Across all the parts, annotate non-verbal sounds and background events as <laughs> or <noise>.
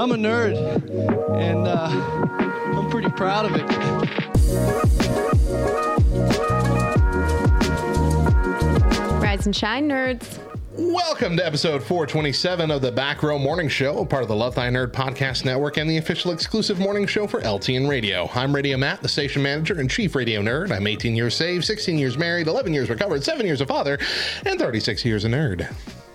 I'm a nerd, and uh, I'm pretty proud of it. Rise and shine, nerds. Welcome to episode 427 of the Back Row Morning Show, part of the Love Thy Nerd Podcast Network and the official exclusive morning show for LTN Radio. I'm Radio Matt, the station manager and chief radio nerd. I'm 18 years saved, 16 years married, 11 years recovered, 7 years a father, and 36 years a nerd.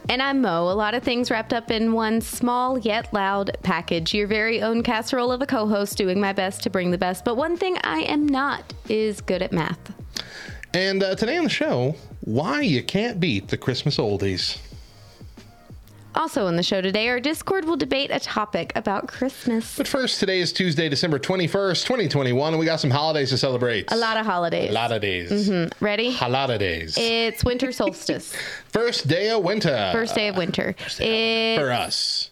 And I'm Mo. A lot of things wrapped up in one small yet loud package. Your very own casserole of a co host doing my best to bring the best. But one thing I am not is good at math. And uh, today on the show, why you can't beat the Christmas oldies. Also, in the show today, our Discord will debate a topic about Christmas. But first, today is Tuesday, December 21st, 2021, and we got some holidays to celebrate. A lot of holidays. A lot of days. Mm-hmm. Ready? days. It's winter solstice. <laughs> First day of winter. First day of winter. It, for us.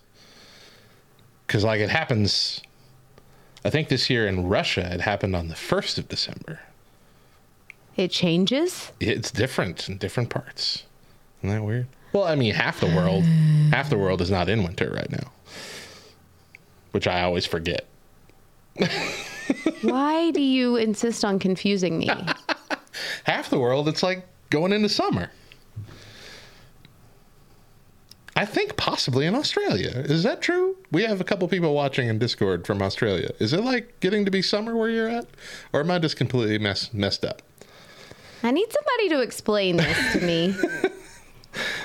Because, like, it happens, I think this year in Russia, it happened on the 1st of December. it changes. It's different in different parts. Isn't that weird? Well, I mean, half the world, half the world is not in winter right now, which I always forget. Why do you insist on confusing me? <laughs> Half the world, it's like going into summer. I think possibly in Australia. Is that true? We have a couple people watching in Discord from Australia. Is it like getting to be summer where you're at, or am I just completely mess, messed up? I need somebody to explain this to me. <laughs>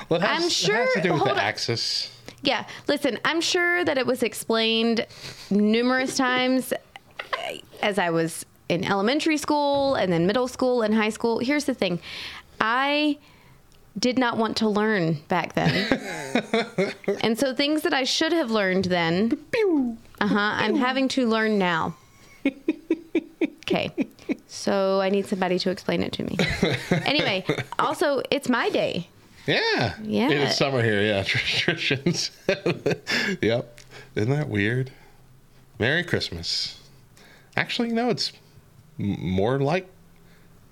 Well, has, I'm it has sure- to do with the on. axis. Yeah, listen, I'm sure that it was explained numerous times eh, as I was in elementary school and then middle school and high school. Here's the thing I did not want to learn back then. <laughs> and so things that I should have learned then, uh huh, I'm having to learn now. Okay. So I need somebody to explain it to me. <laughs> Anyway, also, it's my day. Yeah. Yeah. It is summer here. Yeah. <laughs> Traditions. <laughs> yep. Isn't that weird? Merry Christmas. Actually, no, it's more like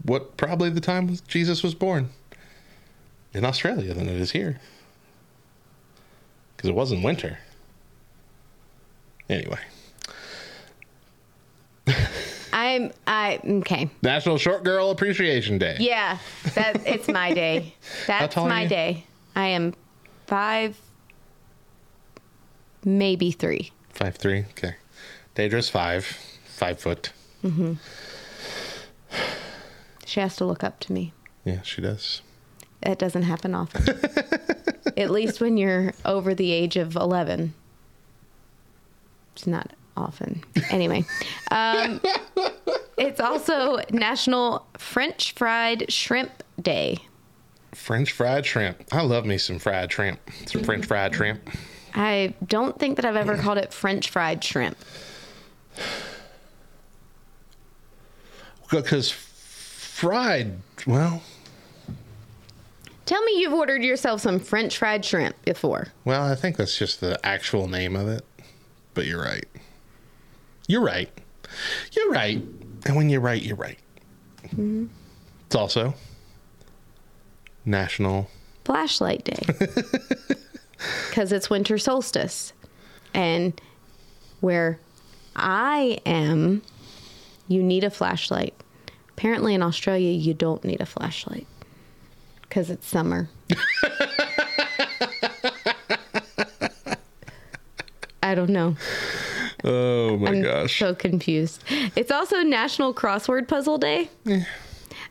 what probably the time Jesus was born in Australia than it is here. Because it wasn't winter. Anyway, <laughs> I'm, I, okay. National Short Girl Appreciation Day. Yeah, that it's my day. <laughs> That's my you? day. I am five, maybe three. Five three. Okay. Daedra's five. Five foot. Mm-hmm. She has to look up to me. Yeah, she does. That doesn't happen often. <laughs> At least when you're over the age of 11. It's not often. Anyway, um, <laughs> it's also National French Fried Shrimp Day. French fried shrimp. I love me some fried shrimp. Some French fried shrimp. I don't think that I've ever called it French fried shrimp. Because fried, well, Tell me you've ordered yourself some French fried shrimp before. well, I think that's just the actual name of it. But you're right. You're right. You're right. And when you're right, you're right. Mm-hmm. It's also National. Flashlight Day. <laughs> Because it's winter solstice. And where I am, you need a flashlight. Apparently, in Australia, you don't need a flashlight because it's summer. <laughs> I don't know. Oh my I'm gosh. so confused. It's also National Crossword Puzzle Day.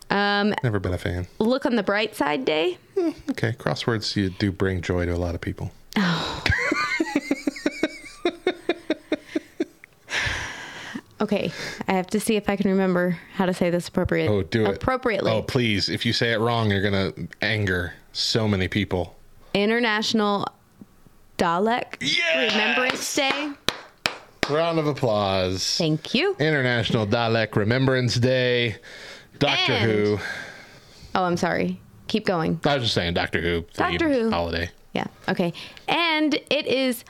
Um, Never been a fan. look on the bright side day. Okay, crosswords you do bring joy to a lot of people. <laughs> Okay, I have to see if I can remember how to say this appropriate. Oh, do it appropriately. Oh, please! If you say it wrong, you're gonna anger so many people. International Dalek Remembrance Day. Round of applause. Thank you. International Dalek Remembrance Day. Doctor And- Who. Oh, I'm sorry. Keep going. I was just saying Doctor Who. Doctor Who. Holiday. Yeah. Okay. And it is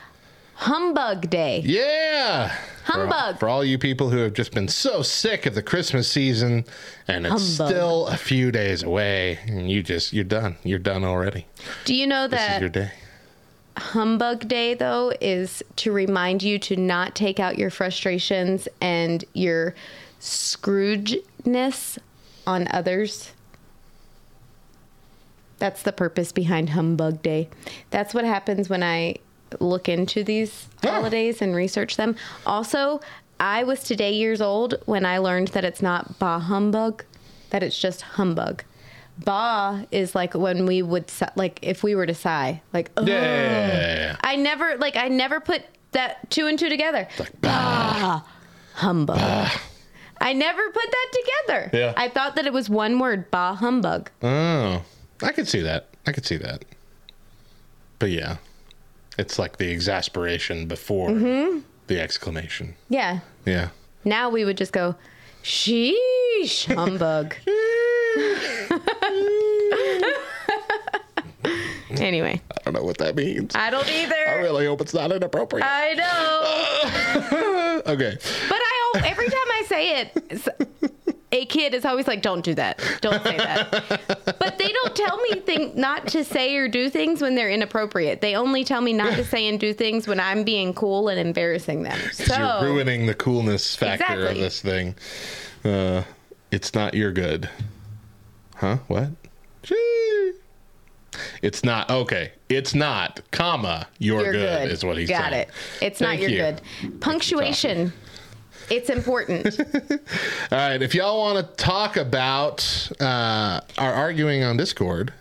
Humbug Day. Yeah. Humbug. For all, you people who have just been so sick of the Christmas season and it's Humbug. still a few days away and you just, you're done. You're done already. Do you know This is that your day. Humbug Day, though, is to remind you to not take out your frustrations and your Scroogeness on others? That's the purpose behind Humbug Day. That's what happens when I look into these holidays and research them. Also, I was today years old when I learned that it's not bah humbug, that it's just humbug. Bah is like when we would like if we were to sigh, like oh. Yeah. I never like I never put that two and two together. like, bah humbug. I never put that together. Yeah. I thought that it was one word, bah humbug. Oh, I could see that. I could see that. But yeah, it's like the exasperation before Mm-hmm. the exclamation. Yeah. Yeah. Now we would just go, sheesh, humbug. anyway, I don't know what that means. I don't either. I really hope it's not inappropriate. I know. <laughs> okay. But I al- every time I say it, a kid is always like, "Don't do that. Don't say that." <laughs> but they don't tell me thing not to say or do things when they're inappropriate. They only tell me not to say and do things when I'm being cool and embarrassing them. So You're ruining the coolness factor of this thing. Uh, it's not your good. Huh? What? Gee. It's not okay. It's not, comma, your you're good, good. is what he's Got saying. it. It's Thank not your you. good. Punctuation. It's important. <laughs> All right, if y'all want to talk about uh, our arguing on Discord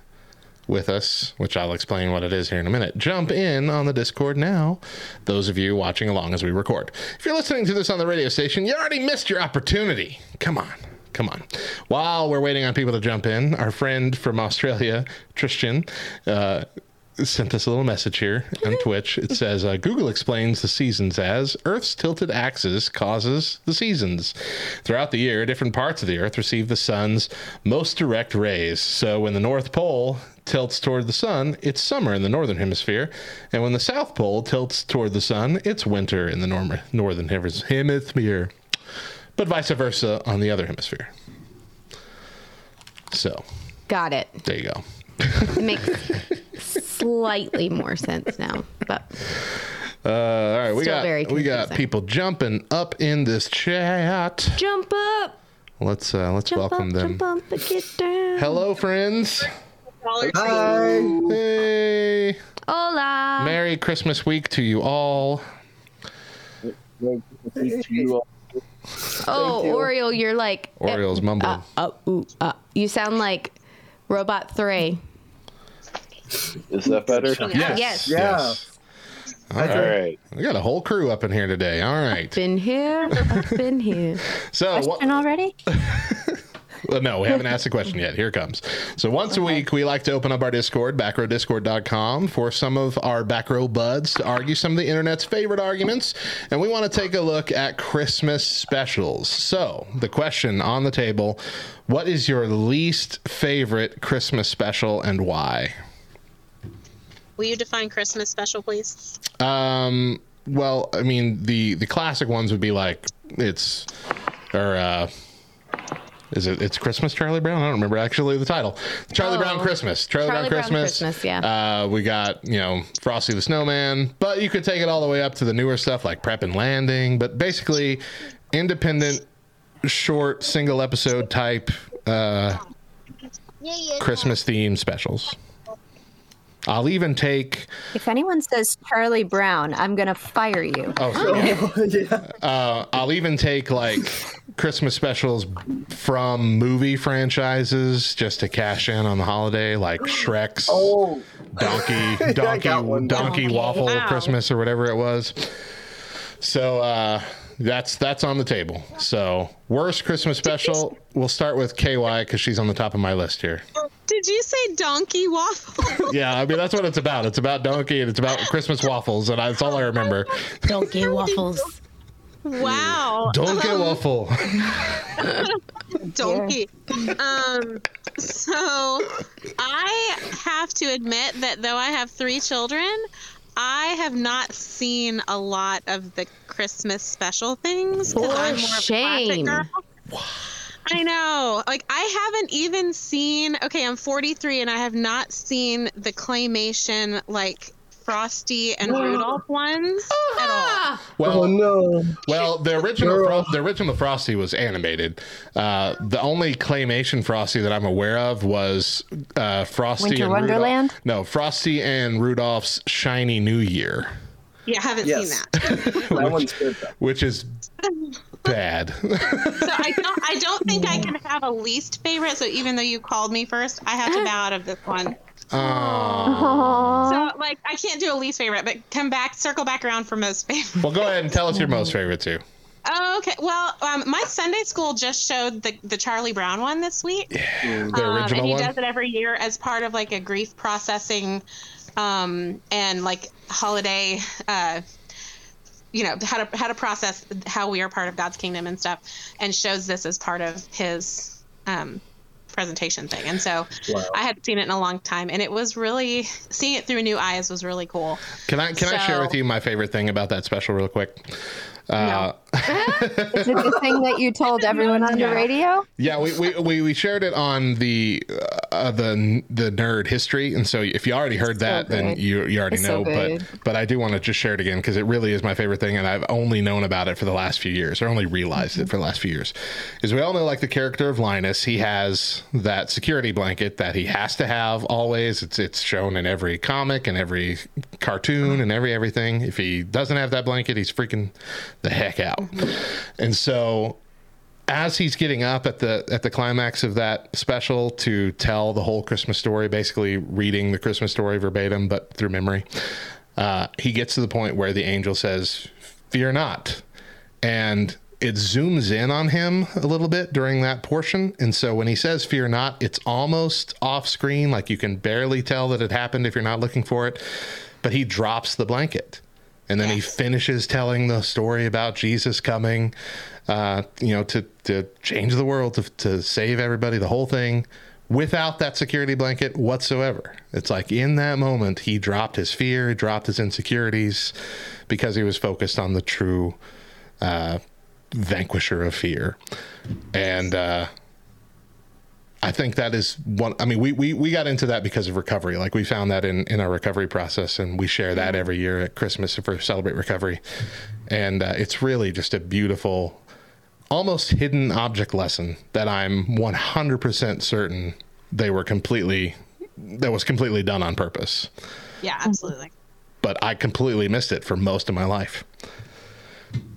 with us, which I'll explain what it is here in a minute, jump in on the Discord now. Those of you watching along as we record. If you're listening to this on the radio station, you already missed your opportunity. Come on. Come on. While we're waiting on people to jump in, our friend from Australia, Tristan, uh, sent us a little message here on Twitch. It says uh, Google explains the seasons as Earth's tilted axis causes the seasons. Throughout the year, different parts of the Earth receive the sun's most direct rays. So when the North Pole tilts toward the sun, it's summer in the northern hemisphere, and when the South Pole tilts toward the sun, it's winter in the norm- northern hemisphere. But vice versa on the other hemisphere. So Got it. there you go. It makes <laughs> slightly more sense now. But Uh, all right, we got very we got people jumping up in this chat. jump up. Let's uh, let's Jump welcome up, them. jump up get down. Hello, friends. Hi. Hey, Hola. Merry Christmas week to you all. oh, Oriole, you're like Orioles mumbling. Uh, uh, ooh, uh. You sound like Robot Three. Is that better? yes, yes. Yeah. yes. All All right. right. We got a whole crew up in here today. All right. Been here, I've been here. <laughs> So what? And <laughs> already? Well, no, we haven't asked the question yet. Here it comes. So once a week, we like to open up our Discord, backrowdiscord.com, for some of our back row buds to argue some of the internet's favorite arguments. And we want to take a look at Christmas specials. So the question on the table what is your least favorite Christmas special and why? Will you define Christmas special, please? Um, well, I mean, the, the classic ones would be like, it's, or, uh, is it? It's Christmas, Charlie Brown. I don't remember actually the title. Charlie Oh. Brown Christmas. Charlie, Charlie Brown Brown Christmas. Christmas, yeah. Uh, we got you know Frosty the Snowman, but you could take it all the way up to the newer stuff like Prep and Landing. But basically, independent, short, single episode type uh, Christmas themed specials. I'll even take. If anyone says Charlie Brown, I'm going to fire you. Oh, sorry. <laughs> uh, I'll even take like Christmas specials from movie franchises just to cash in on the holiday, like Shrek's Oh, Donkey <laughs> I Donkey. Donkey Okay. Waffle Wow. Christmas or whatever it was. So uh, that's that's on the table. So worst Christmas special. We'll start with KY because she's on the top of my list here. Did you say donkey waffle? <laughs> Yeah, I mean that's what it's about. It's about donkey and it's about Christmas waffles, and that's all I remember. Donkey waffles. Wow. Don't get waffle. <laughs> donkey. Um, so I have to admit that though I have three children, I have not seen a lot of the Christmas special things. For I'm more of a classic shame. Girl. I know. Like I haven't even seen. Okay, I'm 43 and I have not seen the claymation like Frosty and <gasps> Rudolph ones at all. Well, Oh no. Well, the original Fro- the original Frosty was animated. Uh, the only claymation Frosty that I'm aware of was uh, Frosty Winter and Wonderland? Rudolph. No, Frosty and Rudolph's Shiny New Year, Yeah, I haven't Yes. seen that. <laughs> That one's good which is bad. <laughs> So I don't. I don't think I can have a least favorite. So even though you called me first, I have to bow out of this one. Oh. So like I can't do a least favorite, but come back, circle back around for most favorite. Well, go ahead and tell us your most favorite too. Oh, okay. Well, um, my Sunday school just showed the the Charlie Brown one this week. The Um, and he one. does it every year as part of like a grief processing um, and like holiday uh, you know how to how to process how we are part of god's kingdom and stuff and shows this as part of his um, presentation thing and so Wow. i hadn't seen it in a long time and it was really seeing it through new eyes was really cool Can I can I share with you my favorite thing about that special real quick? Uh, Is it the thing that you told everyone on the radio? Yeah, we, we, we, we shared it on the uh, the the nerd history, and so if you already heard that, then you you already It's so know. but but I do want to just share it again because it really is my favorite thing, and I've only known about it for the last few years, or only realized it for the last few years. Is we all know like the character of Linus, he has that security blanket that he has to have always. It's it's shown in every comic and every cartoon and every everything. If he doesn't have that blanket, he's freaking the heck out. And so as he's getting up at the at the climax of that special to tell the whole Christmas story, basically reading the Christmas story verbatim but through memory, uh, he gets to the point where the angel says, "Fear not," and it zooms in on him a little bit during that portion. And so when he says "Fear not," it's almost off screen, like you can barely tell that it happened if you're not looking for it. But he drops the blanket. And then he finishes telling the story about Jesus coming, uh, you know, to, to change the world, to, to save everybody, the whole thing, without that security blanket whatsoever. It's like in that moment, he dropped his fear, he dropped his insecurities because he was focused on the true uh, vanquisher of fear. And, uh, I think that is one. I mean, we, we, we got into that because of recovery. Like we found that in, in our recovery process, and we share that every year at Christmas for Celebrate Recovery. And uh, it's really just a beautiful, almost hidden object lesson that I'm 100% certain they were completely, that was completely done on purpose. yeah absolutely But I completely missed it for most of my life.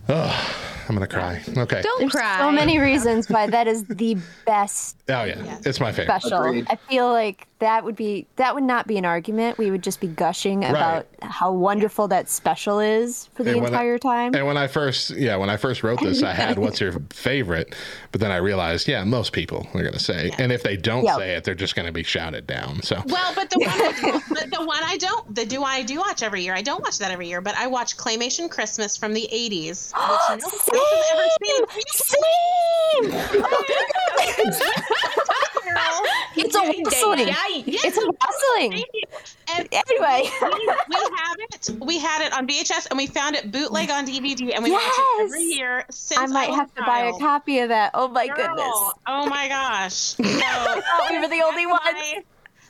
Oh, I'm going to cry. Okay. Don't There's cry. so many reasons why that is the best Oh, yeah. It's my favorite. special. Agreed. I feel like that would be that would not be an argument. We would just be gushing about how wonderful that special is for the And when I- entire time. And when I first, yeah, when I first wrote this, I had <laughs> "What's your favorite?" But then I realized, yeah, most people are going to say, and if they don't Yeah. say it, they're just going to be shouted down. So Well, but the one, <laughs> but the one I don't, the do I do watch every year. I don't watch that every year, but I watch Claymation Christmas from the '80s, which <gasps> no one ever seen. Same. <laughs> Oh it's a whistling. It's a whistling. And Anyway. we, we have it. We had it on VHS, and we found it bootleg on DVD, and we watch it every Yes. year since I might was have to buy a copy of that. Oh my Girl, goodness. Oh my gosh! <laughs> So, Oh, we were the only ones. I-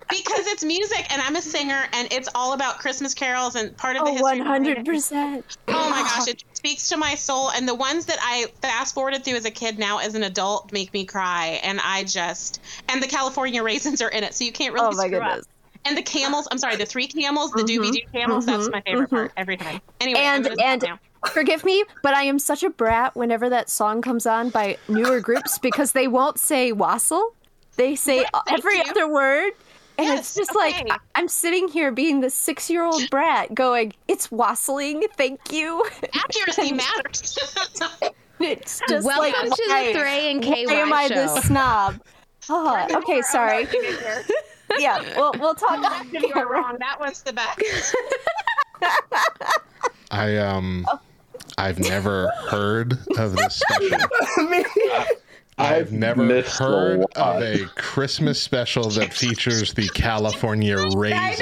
because it's music, and I'm a singer, and it's all about Christmas carols, and part of the Oh, history. one hundred percent. Oh my gosh, it speaks to my soul. And the ones that I fast forwarded through as a kid now as an adult make me cry. And I just and the California raisins are in it, so you can't really Oh my screw up. goodness. And the camels, I'm sorry, the three camels, the Mhm, doobie doo camels, that's mhm, my favorite mhm. part every time. Anyway, And and forgive me, but I am such a brat whenever that song comes on by newer groups because they won't say wassail. They say every other word. And it's just like okay. I- I'm sitting here being the six year old <laughs> brat going, It's wassailing, thank you. accuracy <laughs> matters. <laughs> It's just Welcome like to why- the Thray and KY why am I show. this snob? Oh, okay, sorry. Yeah, we'll we'll talk off you are wrong. That was the best. I um, I've never heard of this special. I've I've never missed a heard of a Christmas special that features the California raisins.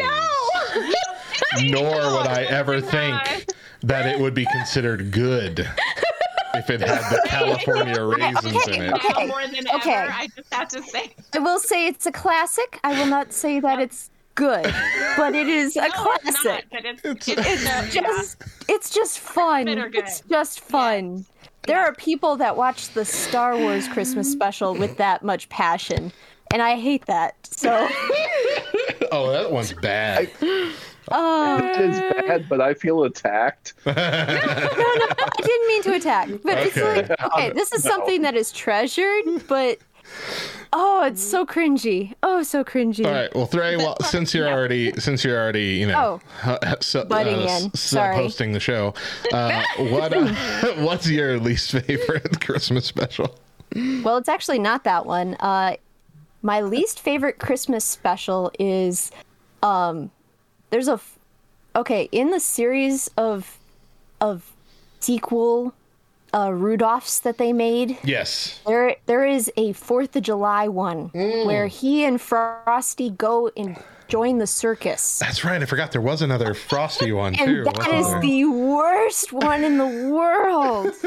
<laughs> Nor would I ever think that it would be considered good if it had the <laughs> California raisins in it. Okay, More than okay. ever, I just have to say. I will say it's a classic. I will not say that it's good, but it is a <laughs> No, it's not, classic. but it's, It's- it's, It's uh, yeah. just it's just fun. It's just fun. There are people that watch the Star Wars Christmas special with that much passion, and I hate that. So, <laughs> Oh, that one's bad. uh, It is bad, but I feel attacked. <laughs> no, no, I didn't mean to attack, but it's like okay, this is <laughs> something that is treasured, but oh, it's so cringy. Oh, so cringy. All right. Well, Thray, well, since you're already since you're already you know uh, so, Butting in. Sorry. hosting the show, uh, what uh, <laughs> what's your least favorite <laughs> Christmas special? Well, it's actually not that one. Uh, my least favorite Christmas special is um, there's a f- okay in the series of of sequel uh, Rudolphs that they made. Yes. There there is a Fourth of July one where he and Frosty go and join the circus. That's right. I forgot there was another Frosty one too. And that wasn't there? the worst one in the world. <laughs>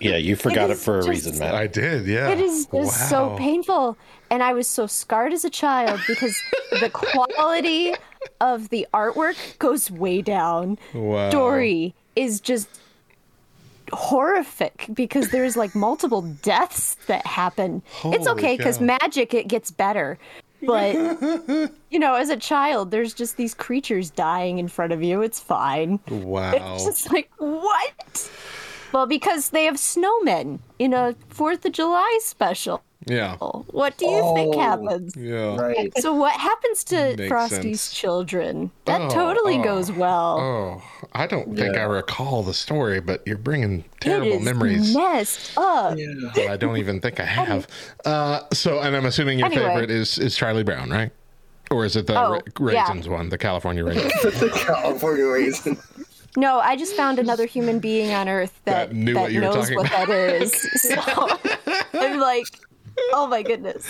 Yeah, you forgot it for a just- reason, Matt. I did. Yeah. It is just so painful. And I was so scarred as a child because the quality of the artwork goes way down. Wow. Dory is just horrific because there's like multiple deaths that happen. it's okay because magic it gets better. But <laughs> you know, as a child, there's just these creatures dying in front of you. It's fine. Wow. It's just like what? Well, because they have snowmen in a Fourth of July special. Yeah. What do you think happens? Yeah. Right. So what happens to Makes Frosty's sense. children? That Oh, totally oh, goes well. Oh, I don't think I recall the story, but you're bringing terrible is memories messed up. that I don't even think I <laughs> have. Uh, so, and I'm assuming your Anyway. favorite is is Charlie Brown, right? Or is it the Oh, ra- yeah. raisins one, the California <laughs> raisins? the California raisin. No, I just found another human being on Earth that, That knew that what you were knows talking what about. that is. <laughs> So I'm like, <laughs> oh my goodness.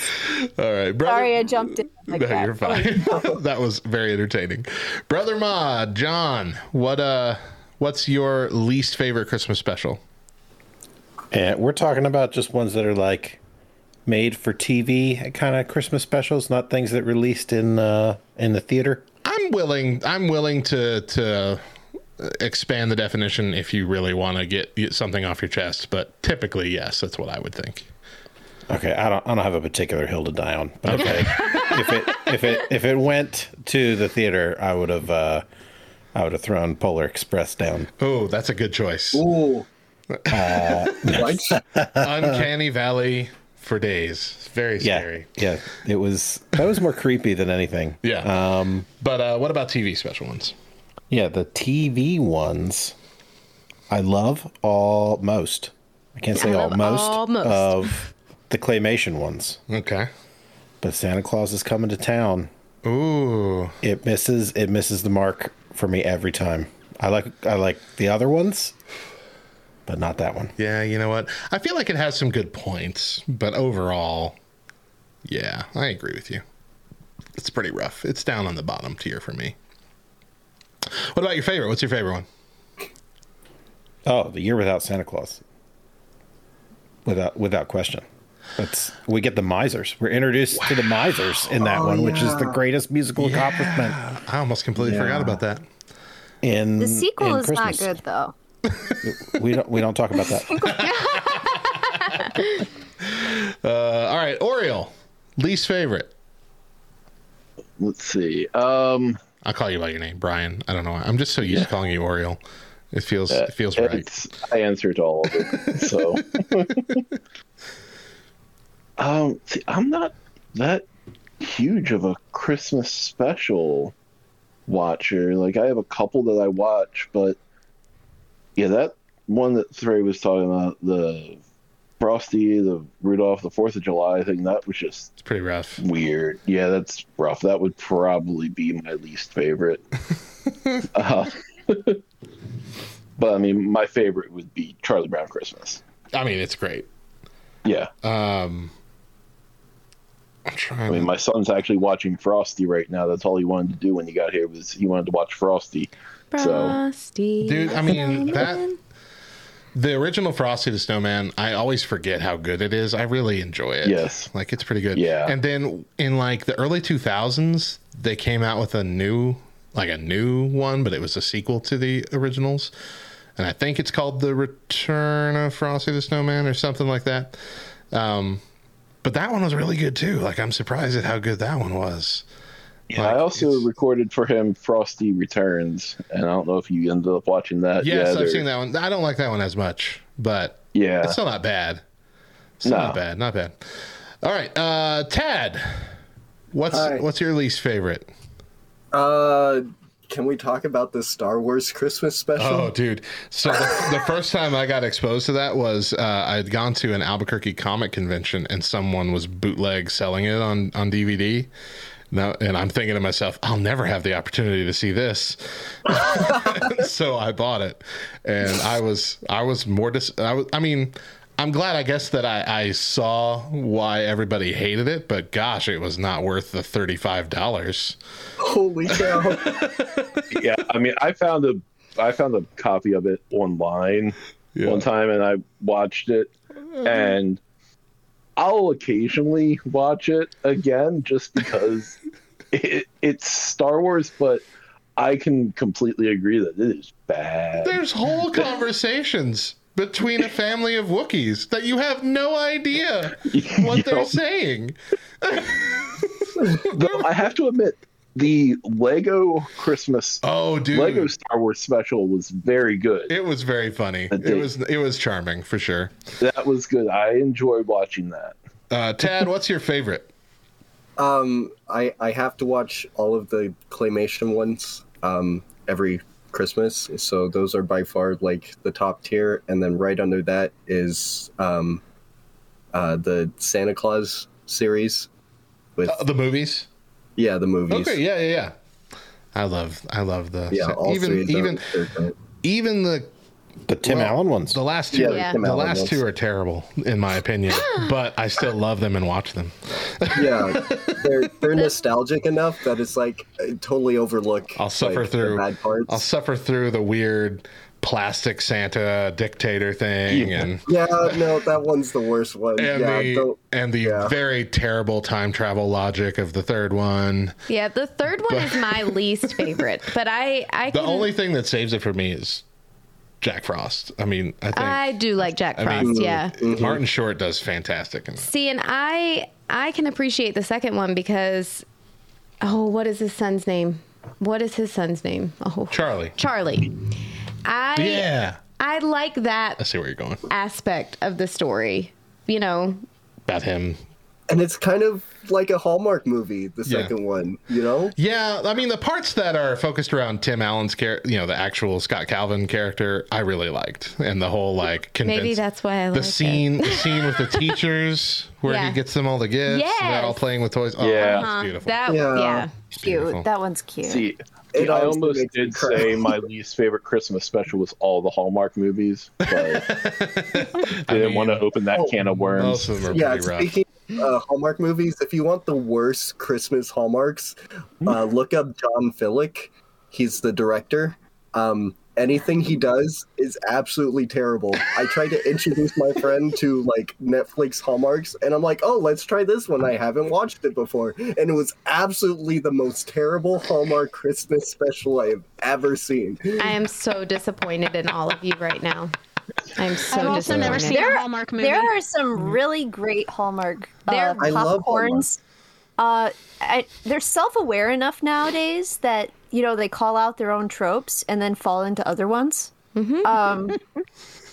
All right, brother. Sorry, I jumped in like no, that. you're fine. <laughs> that was very entertaining. Brother Ma, John, what uh, what's your least favorite Christmas special? And we're talking about just ones that are like made for TV kind of Christmas specials, not things that released in uh, in the theater. I'm willing. I'm willing to to expand the definition if you really want to get, get something off your chest. But typically, yes, that's what I would think. Okay, I don't I don't have a particular hill to die on. But okay, if it if it if it went to the theater, I would have uh, I would have thrown Polar Express down. Oh, that's a good choice. Ooh. <laughs> Uncanny Valley for days. It's very scary. yeah, it was that was more creepy than anything. Yeah. Um, But uh, what about TV special ones? yeah, the TV ones, I love almost. I can't say almost, all love most all most. of the claymation ones. Okay. But Santa Claus is coming to town. Ooh. It misses it misses the mark for me every time. I like I like the other ones, but not that one. Yeah, you know what? I feel like it has some good points, but overall, yeah, I agree with you. It's pretty rough. It's down on the bottom tier for me. What about your favorite? What's your favorite one? Oh, the year without Santa Claus. Without without question. That's we get the misers. We're introduced to the misers in that Oh, one, which is the greatest musical accomplishment I almost completely forgot about that. in The sequel in is not good though. <laughs> We don't we don't talk about that. <laughs> <laughs> Uh, all right, Oriole, least favorite. Let's see. Um, I'll call you by your name, Brian. I don't know. why. I'm just so used to calling you Oriole. It feels it feels right. I answer to all of it. So, um, see, I'm not that huge of a Christmas special watcher. Like, I have a couple that I watch, but yeah, that one that Thray was talking about, the Frosty, the Rudolph, the Fourth of July thing, that was just It's pretty rough. weird. Yeah, that's rough. That would probably be my least favorite. <laughs> uh, <laughs> But I mean, my favorite would be Charlie Brown Christmas. I mean, it's great. Yeah. Um. I mean, my son's actually watching Frosty right now. That's all he wanted to do when he got here was he wanted to watch Frosty. So Frosty. Dude, I mean that the original Frosty the Snowman, I always forget how good it is. I really enjoy it. Yes. Like it's pretty good. Yeah. And then in like the early 2000s, they came out with a new like a new one, but it was a sequel to the originals. And I think it's called The Return of Frosty the Snowman or something like that. Um but that one was really good too. Like I'm surprised at how good that one was. yeah, I also recorded for him Frosty Returns, and I don't know if you ended up watching that. Yes, yet I've or- seen that one. I don't like that one as much, but Yeah. it's still not bad. Still No. not bad. Not bad. All right, uh, Tad, what's Hi. what's your least favorite? Uh, can we talk about the Star Wars Christmas special? Oh, dude! So the, the first time I got exposed to that was uh, I had gone to an Albuquerque comic convention and someone was bootleg selling it on on DVD. Now, and I'm thinking to myself, I'll never have the opportunity to see this. <laughs> so I bought it, and I was I was more dis. I, was, I mean, I'm glad I guess that I, I saw why everybody hated it, but gosh, it was not worth the thirty five dollars. Holy cow! <laughs> yeah, I mean, I found a I found a copy of it online one time, and I watched it, and I'll occasionally watch it again just because <laughs> it, it's Star Wars, but I can completely agree that it is bad. There's whole conversations between a family of Wookiees that you have no idea <laughs> what they're saying. <laughs> Though I have to admit, the Lego Christmas oh dude Lego Star Wars special was very good. It was very funny. It was it was charming for sure. That was good. I enjoyed watching that. Uh, Tad, what's your favorite? Um, I I have to watch all of the claymation ones um every Christmas, so those are by far like the top tier, and then right under that is um uh the Santa Claus series with Uh, the movies. yeah the movies. Okay, yeah, yeah, yeah. I love I love the Yeah, even even those are great. even the The Tim well, Allen ones. The last two, Yeah, are- the Tim the last ones. two are terrible in my opinion, <gasps> but I still love them and watch them. yeah, <laughs> they're they're nostalgic enough that it's like I totally overlook. I'll suffer like, the through. bad parts. I'll suffer through the weird plastic Santa dictator thing and Yeah, no, that one's the worst one. and yeah, the don't- and the very terrible time travel logic of the third one. Yeah, the third one is my least favorite, but I I <laughs> The can, only thing that saves it for me is Jack Frost. I mean, I think I do like Jack I Frost. mean, yeah. Mm-hmm. Martin Short does fantastic. In See, and I I can appreciate the second one because oh, what is his son's name? What is his son's name? Oh, Charlie. Charlie. I Yeah, I like that I see where you're going. aspect of the story. You know, About him. And it's kind of like a Hallmark movie. The Yeah. second one, you know. Yeah, I mean the parts that are focused around Tim Allen's character, you know, the actual Scott Calvin character, I really liked, and the whole like convince- maybe that's why I the scene, <laughs> the scene with the teachers where Yeah. he gets them all the gifts. and They're all playing with toys. Oh, Yeah. Uh-huh. beautiful. That Yeah. yeah. Beautiful. Cute. That one's cute. See, It I almost did cry. say my least favorite Christmas special was all the Hallmark movies, but I <laughs> didn't mean, want to open that oh, can of worms. Most of them are Yeah, pretty rough. speaking of uh, Hallmark movies, if you want the worst Christmas Hallmarks, uh, look up John Phillick. He's the director. Um, anything he does is absolutely terrible. I tried to introduce my friend to like Netflix Hallmarks, and I'm like, "Oh, let's try this one. I haven't watched it before," and it was absolutely the most terrible Hallmark Christmas special I have ever seen. I am so disappointed in all of you right now. I'm so I've also never seen a Hallmark movie. There are some really great Hallmark uh, There- I love popcorns. Uh, I, they're self-aware enough nowadays that you know they call out their own tropes and then fall into other ones. Um,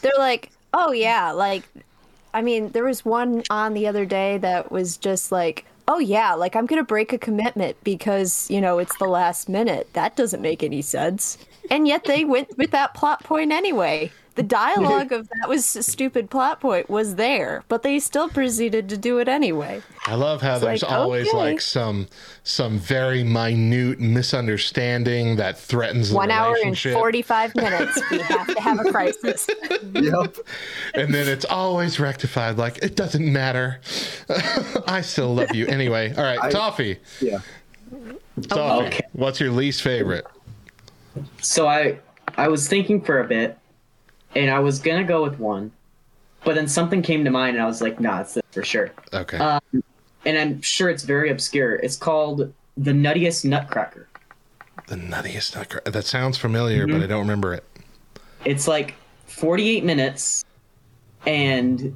they're like, oh yeah, like, I mean, there was one on the other day that was just like, oh yeah, like I'm gonna break a commitment because you know it's the last minute. That doesn't make any sense. And yet they went with that plot point anyway. The dialogue of that was a stupid plot point was there, but they still proceeded to do it anyway. I love how It's there's like, always okay. like some some very minute misunderstanding that threatens the One hour and 45 minutes. We <laughs> have to have a crisis. Yep. and then it's always rectified like it doesn't matter. <laughs> I still love you anyway. All right, I- Topher. Yeah. Topher. Okay. What's your least favorite? So I I was thinking for a bit, and I was gonna go with one, but then something came to mind, and I was like, nah, it's this for sure. Okay. Um, and I'm sure it's very obscure. It's called the Nuttiest Nutcracker. the nuttiest nutcracker. That sounds familiar, Mm-hmm. but I don't remember it. It's like 48 minutes, and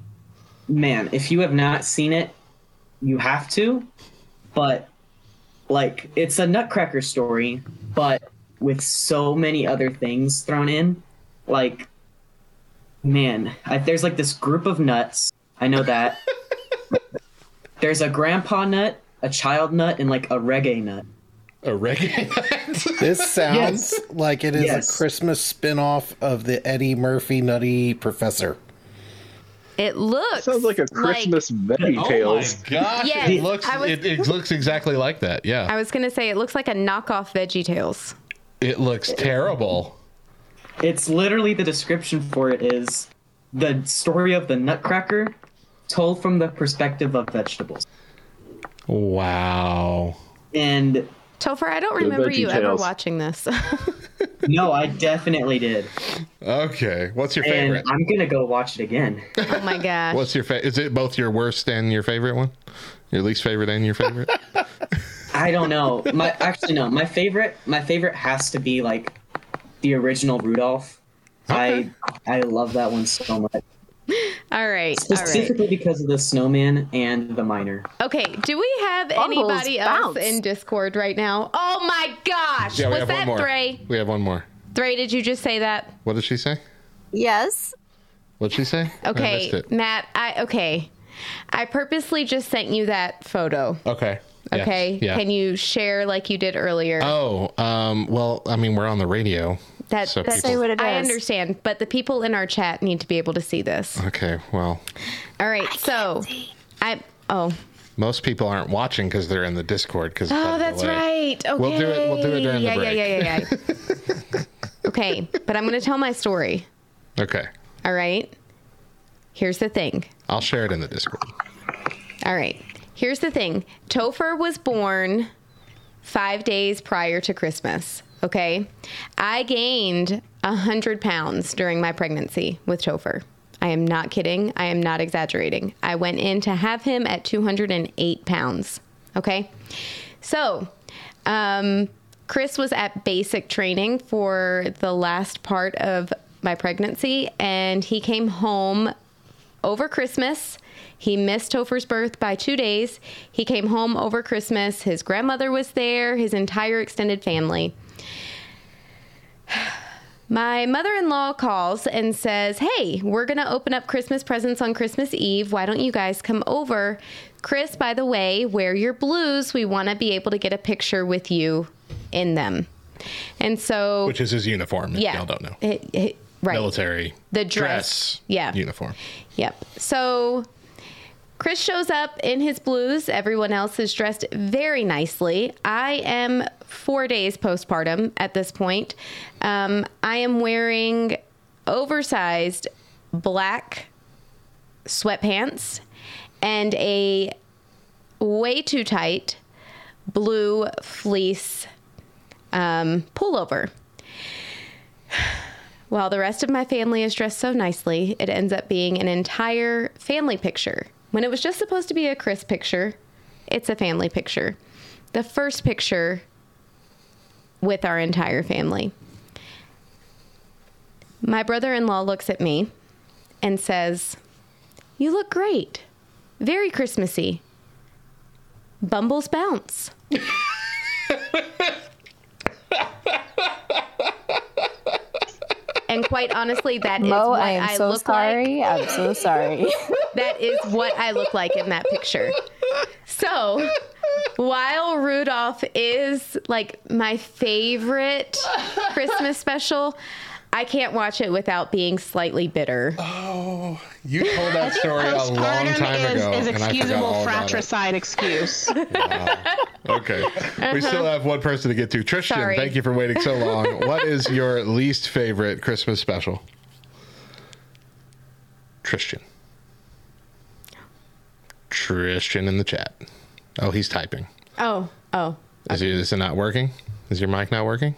man, if you have not seen it, you have to. But like, it's a Nutcracker story, but with so many other things thrown in. Like, man, I, there's like this group of nuts. I know that. <laughs> there's a grandpa nut, a child nut, and like a reggae nut. A reggae <laughs> nut? This sounds Yes. like it is Yes. a Christmas spin-off of the Eddie Murphy Nutty Professor. It looks Sounds like a Christmas Veggie Tales. Oh my Gosh, Yes, it looks was- it, it looks exactly like that. Yeah. I was gonna say it looks like a knockoff Veggie Tales. It looks terrible. It's literally the description for it is the story of the Nutcracker told from the perspective of vegetables. Wow. And Topher, I don't remember you ever watching this. <laughs> no, I definitely did. Okay. What's your And favorite? I'm gonna go watch it again. oh my <laughs> gosh. What's your favorite? Is it both your worst and your favorite one? Your least favorite and your favorite? <laughs> I don't know. My actually no, my favorite my favorite has to be like the original Rudolph. I I love that one so much. all right. All right. Specifically because of the snowman and the miner. Okay, do we have Bubbles anybody else in Discord right now? Oh my gosh! Yeah, we Was have that one more. Thray? We have one more. Thray, did you just say that? What did she say? Yes. What'd she say? I Okay, missed it. Matt. I okay. I purposely just sent you that photo. Okay. Yes. Okay. Yeah. Can you share like you did earlier? Oh, um, well, I mean, we're on the radio. that, so that's people- I understand, but the people in our chat need to be able to see this. Okay, well, All right. so I oh most people aren't watching because they're in the Discord. Because oh that's right. Okay. We'll do it. We'll do it during yeah, the break. Yeah, yeah, yeah, yeah. okay, but I'm going to tell my story. <laughs> Okay, All right. Here's the thing. I'll share it in the Discord. All right. Here's the thing. Topher was born five days prior to Christmas. Okay. I gained a hundred pounds during my pregnancy with Topher. I am not kidding. I am not exaggerating. I went in to have him at 208 pounds. Okay. So, um, Chris was at basic training for the last part of my pregnancy, and he came home over Christmas. He missed Topher's birth by two days. He came home over Christmas. His grandmother was there, his entire extended family. <sighs> My mother in law calls and says, Hey, we're going to open up Christmas presents on Christmas Eve. Why don't you guys come over? Chris, by the way, wear your blues. We want to be able to get a picture with you in them. And so, Which is his uniform. If yeah. y'all don't know. It- it- right. Military. The dress. Yeah. Uniform. Yep. So Chris shows up in his blues. Everyone else is dressed very nicely. I am four days postpartum at this point. Um, I am wearing oversized black sweatpants and a way too tight blue fleece um, pullover. While the rest of my family is dressed so nicely, it ends up being an entire family picture. When it was just supposed to be a Chris picture, it's a family picture. The first picture with our entire family. My brother in law looks at me and says, You look great. Very Christmassy. Bumbles bounce. <laughs> and quite honestly, that is Mo, what I am I so look sorry. like. I'm so sorry. <laughs> That is what I look like in that picture. So, while Rudolph is like my favorite Christmas special, I can't watch it without being slightly bitter. Oh, you told that story a long time is, ago, is and I forgot excusable all about it. fratricide excuse. <laughs> Okay, we still uh-huh. have one person to get to. Tristan, Sorry. thank you for waiting so long. what is your least favorite Christmas special? Tristan. Tristan in the chat. Oh, he's typing. Oh, oh. Is, he, is it not working? Is your mic not working?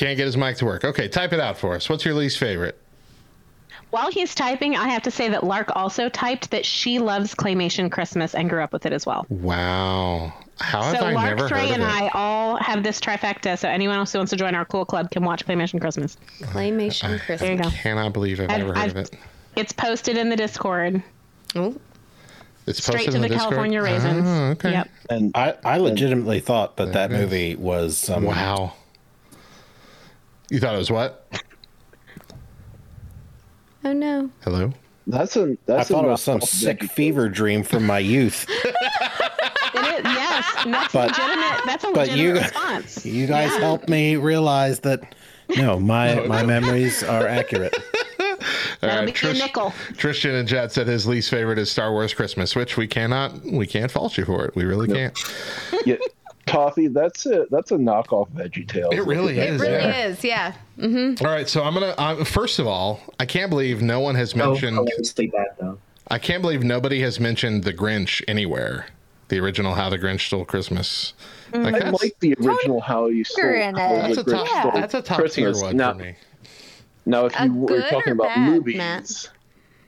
Can't get his mic to work. Okay, type it out for us. What's your least favorite? While he's typing, I have to say that Lark also typed that she loves Claymation Christmas and grew up with it as well. Wow. How have so I Lark, never Thray, heard and of it? I all have this trifecta. So anyone else who wants to join our cool club can watch Claymation Christmas. Claymation Christmas. There you go. Cannot believe I've I've- never heard I've- of it. It's posted in the Discord. Oh. It's Straight to in the, the California Raisins. Oh, okay. Yep. And I, I legitimately thought that that movie was um, Wow. You thought it was what? Oh no. Hello? That's a I that's a thought it was some sick veggie- fever dream from my youth. <laughs> It is, yes, and that's But- legitimate. That's a but legitimate you- response. You guys Yeah. helped me realize that no, my my memories are accurate. <laughs> All That'll right, be a nickel. Tristan and Jet said his least favorite is Star Wars Christmas, which we cannot we can't fault you for it. We really can't. Yeah, coffee. That's a that's a knockoff Veggie Tales. It really It is. really yeah. is, yeah. Mm-hmm. All right, so I'm gonna. Uh, first of all, I can't believe no one has Oh, mentioned. hilariously bad though. I can't believe nobody has mentioned the Grinch anywhere. The original How the Grinch Stole Christmas. Like, I like the original How You Stole, in How it. that's a top. Grinch Stole That's a top tier one now, for me. now, if A you were talking about bad, movies, Matt?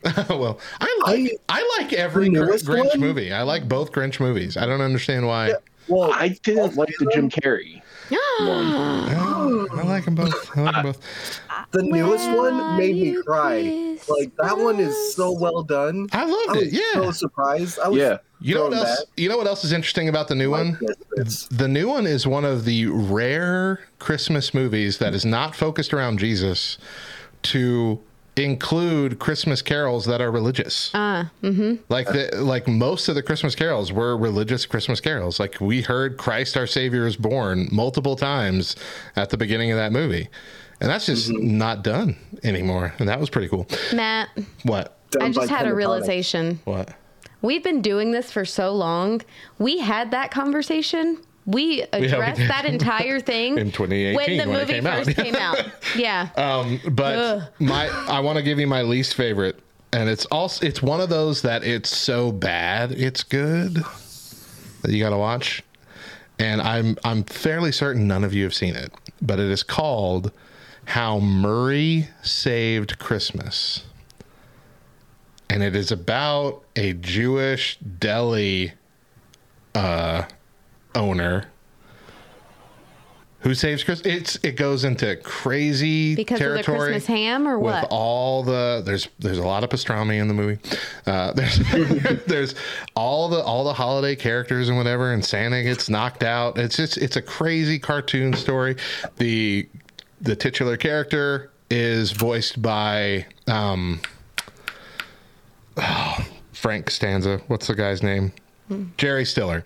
<laughs> well, I like I, like every the Grinch one? movie. I like both Grinch movies. I don't understand why. Well, I didn't like the Jim Carrey. Oh, I like them both. I like them both. the newest Where one made me cry. Like that one is so well done. I I loved was it. Yeah. so surprised. I was Yeah. You know what else? back. You know what else is interesting about the new one? It's- The new one is one of the rare Christmas movies that is not focused around Jesus to include Christmas carols that are religious. Ah, mm-hmm. Like the like most of the Christmas carols were religious Christmas carols. Like we heard Christ our Savior is born multiple times at the beginning of that movie. And that's just Mm-hmm. not done anymore. And that was pretty cool. Matt, What? done I just had a realization. What? We've been doing this for so long. We had that conversation. <laughs> We addressed did. that entire thing <laughs> In 2018 when the when it movie came out. first came out. <laughs> Yeah. Um, but Ugh. my I want to give you my least favorite, and it's also it's one of those that it's so bad it's good that you got to watch. And I'm I'm fairly certain none of you have seen it, but it is called How Murray Saved Christmas. And it is about a Jewish deli uh, owner who saves Christmas. It's it goes into crazy Because of the territory Christmas ham or with what? all the there's there's a lot of pastrami in the movie. Uh, <laughs> there's <laughs> there's all the all the holiday characters and whatever, and Santa gets knocked out. It's just it's a crazy cartoon story. The the titular character is voiced by um, oh, <sighs> Frank Stanza. What's the guy's name? Jerry Stiller.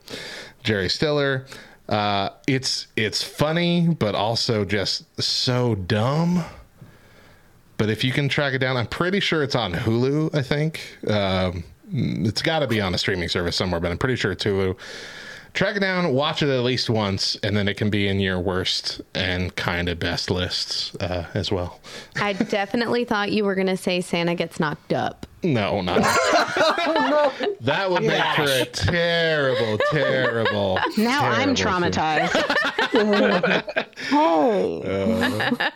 Jerry Stiller. Uh, it's it's funny, but also just so dumb. But if you can track it down, I'm pretty sure it's on Hulu. I think um, it's got to be on a streaming service somewhere, but I'm pretty sure it's Hulu. Track it down, watch it at least once, and then it can be in your worst and kind of best lists uh, as well. I <laughs> definitely thought you were going to say Santa gets knocked up. No, not <laughs> that would make for a terrible, terrible. Now I'm terrible film. traumatized. <laughs> Uh,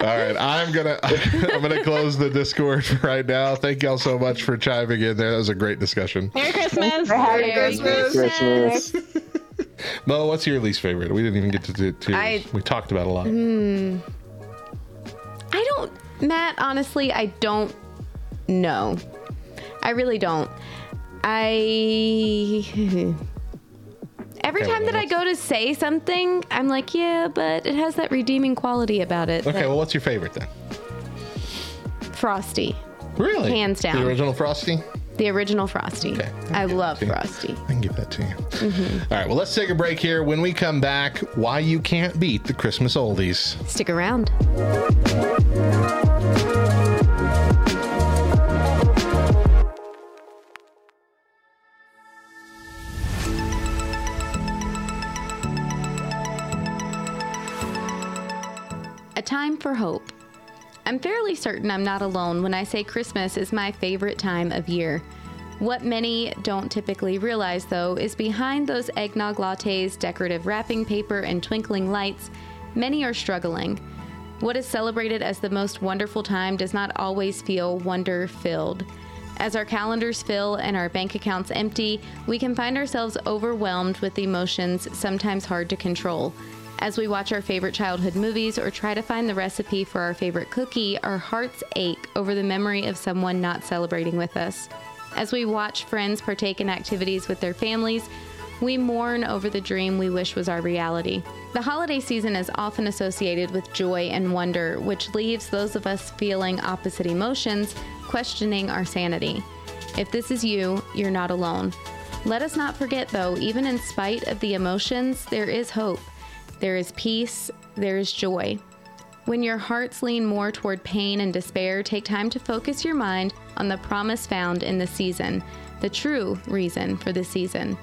all right, I'm gonna <laughs> I'm gonna close the Discord right now. Thank y'all so much for chiming in there. That was a great discussion. Merry Christmas. Merry Christmas. Christmas. Mo, what's your least favorite? We didn't even get to do. To, I- we talked about a lot. Hmm. I don't, Matt, honestly, I don't know. I really don't. I. <laughs> Every Okay, time well, that I go to say something, I'm like, yeah, but it has that redeeming quality about it. Okay, well, what's your favorite then? Frosty. Really? Hands down. The original Frosty. The original Frosty. Okay, I love. Frosty. I can give that to you. hmm All right, well, let's take a break here. When we come back, why you can't beat the Christmas oldies. Stick around. Time for hope. I'm fairly certain I'm not alone when I say Christmas is my favorite time of year. What many don't typically realize, though, is behind those eggnog lattes, decorative wrapping paper, and twinkling lights, many are struggling. What is celebrated as the most wonderful time does not always feel wonder filled. As our calendars fill and our bank accounts empty, we can find ourselves overwhelmed with emotions sometimes hard to control. As we watch our favorite childhood movies or try to find the recipe for our favorite cookie, our hearts ache over the memory of someone not celebrating with us. As we watch friends partake in activities with their families, we mourn over the dream we wish was our reality. The holiday season is often associated with joy and wonder, which leaves those of us feeling opposite emotions questioning our sanity. If this is you, you're not alone. Let us not forget, though, even in spite of the emotions, there is hope, there is peace, there is joy. When your hearts lean more toward pain and despair, take time to focus your mind on the promise found in the season, the true reason for the season.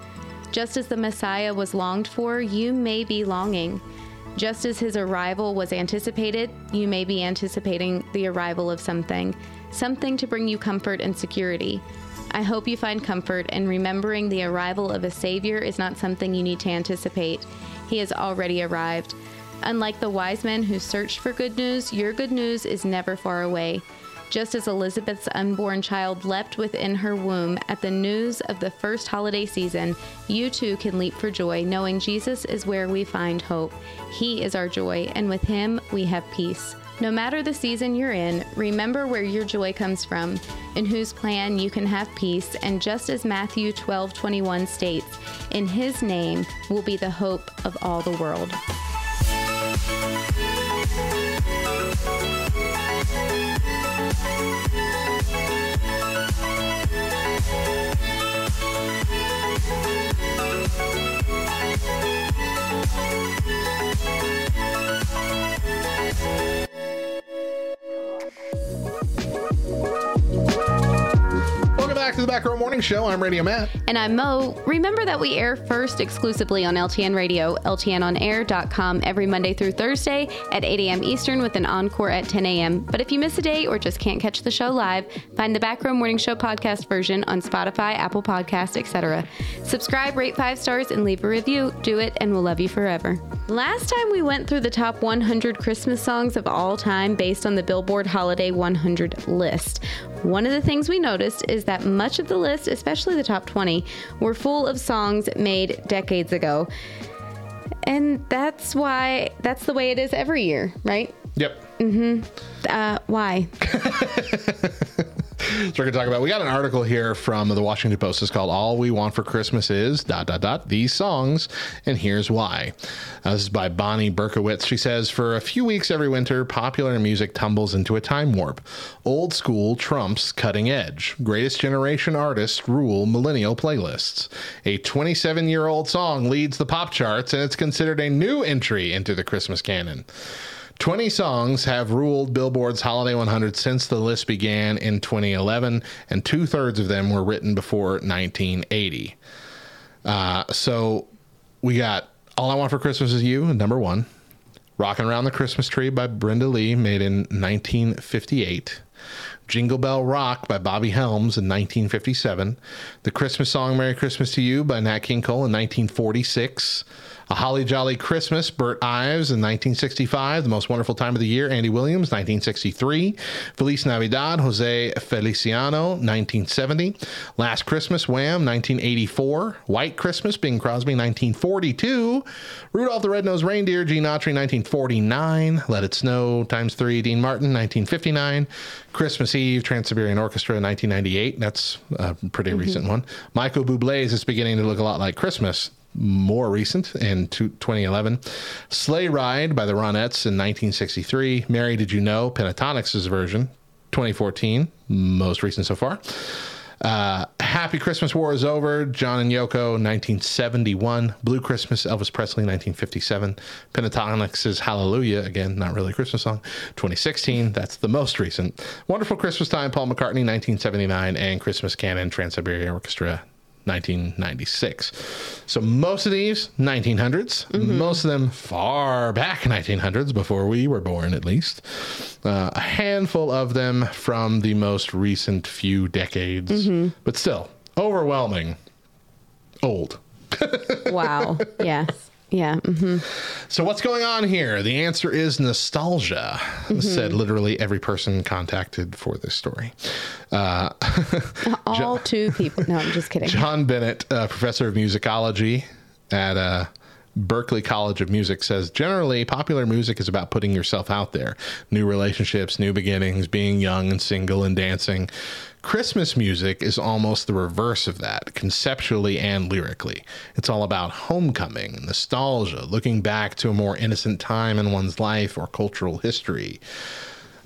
Just as the Messiah was longed for, you may be longing. Just as his arrival was anticipated, you may be anticipating the arrival of something, something to bring you comfort and security. I hope you find comfort in remembering the arrival of a Savior is not something you need to anticipate. He has already arrived. Unlike the wise men who searched for good news, your good news is never far away. Just as Elizabeth's unborn child leapt within her womb at the news of the first holiday season, you too can leap for joy, knowing Jesus is where we find hope. He is our joy, and with Him we have peace. No matter the season you're in, remember where your joy comes from, in whose plan you can have peace, and just as Matthew 12:21 states, in his name will be the hope of all the world. The Back Row Morning Show. I'm Radio Matt. And I'm Mo. Remember that we air first exclusively on LTN Radio, LTNOnAir.com every Monday through Thursday at 8 a.m. Eastern with an encore at 10 a.m. But if you miss a day or just can't catch the show live, find the Back Row Morning Show podcast version on Spotify, Apple Podcast, etc. Subscribe, rate five stars, and leave a review. Do it, and we'll love you forever. Last time we went through the top 100 Christmas songs of all time based on the Billboard Holiday 100 list. One of the things we noticed is that much of the list, especially the top 20, were full of songs made decades ago. And that's why, that's the way it is every year, right? Yep. Mm hmm. Uh, why? <laughs> So we're to talk about. We got an article here from the Washington Post. It's called "All We Want for Christmas Is dot dot dot These Songs," and here's why. Uh, this is by Bonnie Berkowitz. She says, "For a few weeks every winter, popular music tumbles into a time warp. Old school trumps cutting edge. Greatest generation artists rule millennial playlists. A 27 year old song leads the pop charts, and it's considered a new entry into the Christmas canon." 20 songs have ruled Billboard's Holiday 100 since the list began in 2011, and two thirds of them were written before 1980. Uh, so we got All I Want for Christmas Is You, number one. Rockin' Around the Christmas Tree by Brenda Lee, made in 1958. Jingle Bell Rock by Bobby Helms in 1957. The Christmas song Merry Christmas to You by Nat King Cole in 1946. A Holly Jolly Christmas, Burl Ives in 1965. The Most Wonderful Time of the Year, Andy Williams, 1963. Feliz Navidad, Jose Feliciano, 1970. Last Christmas, Wham, 1984. White Christmas, Bing Crosby, 1942. Rudolph the Red-Nosed Reindeer, Gene Autry, 1949. Let It Snow, times three, Dean Martin, 1959. Christmas Eve, Trans-Siberian Orchestra, 1998. That's a pretty mm-hmm. recent one. Michael Bublé's It's Beginning to Look a Lot Like Christmas, more recent in 2011. Sleigh Ride by the Ronettes in 1963. Mary Did You Know, Pentatonix' version, 2014, most recent so far. Uh, Happy Christmas War is over. John and Yoko, 1971. Blue Christmas, Elvis Presley, 1957. Pentatonix' Hallelujah, again, not really a Christmas song, 2016. That's the most recent. Wonderful Christmas Time, Paul McCartney, 1979. And Christmas Canon, Trans Siberian Orchestra, 1996. So most of these 1900s, most of them far back 1900s before we were born at least. Uh, a handful of them from the most recent few decades, but still overwhelming old. <laughs> Wow. yes. Yeah. hmm So what's going on here? The answer is nostalgia, said literally every person contacted for this story. Uh, <laughs> All two people. No, I'm just kidding. John Bennett, uh, professor of musicology at uh, Berklee College of Music, says generally popular music is about putting yourself out there, new relationships, new beginnings, being young and single and dancing. Christmas music is almost the reverse of that, conceptually and lyrically. It's all about homecoming, nostalgia, looking back to a more innocent time in one's life or cultural history.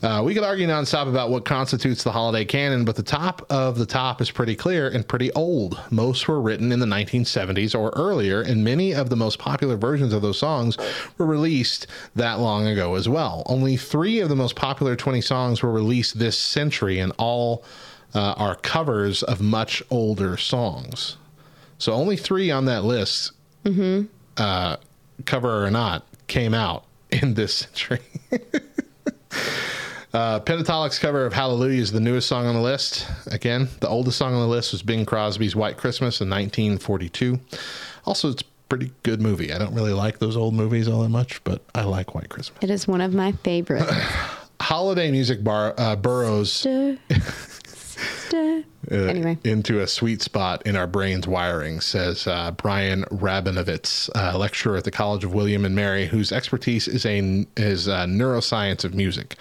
Uh, we could argue nonstop about what constitutes the holiday canon, but the top of the top is pretty clear and pretty old. Most were written in the 1970s or earlier, and many of the most popular versions of those songs were released that long ago as well. Only three of the most popular 20 songs were released this century, and all uh, are covers of much older songs. So only three on that list, uh, cover or not, came out <laughs> in this century. <laughs> Uh, Pentatonix's cover of Hallelujah is the newest song on the list. Again, the oldest song on the list was Bing Crosby's White Christmas in 1942. Also, it's a pretty good movie. I don't really like those old movies all that much, but I like White Christmas. It is one of my favorites. <laughs> Holiday music bar uh, burrows Sister, uh, Anyway. into a sweet spot in our brain's wiring, says uh, Brian Rabinovitz, uh, lecturer at the College of William and Mary, whose expertise is a is uh, neuroscience of music.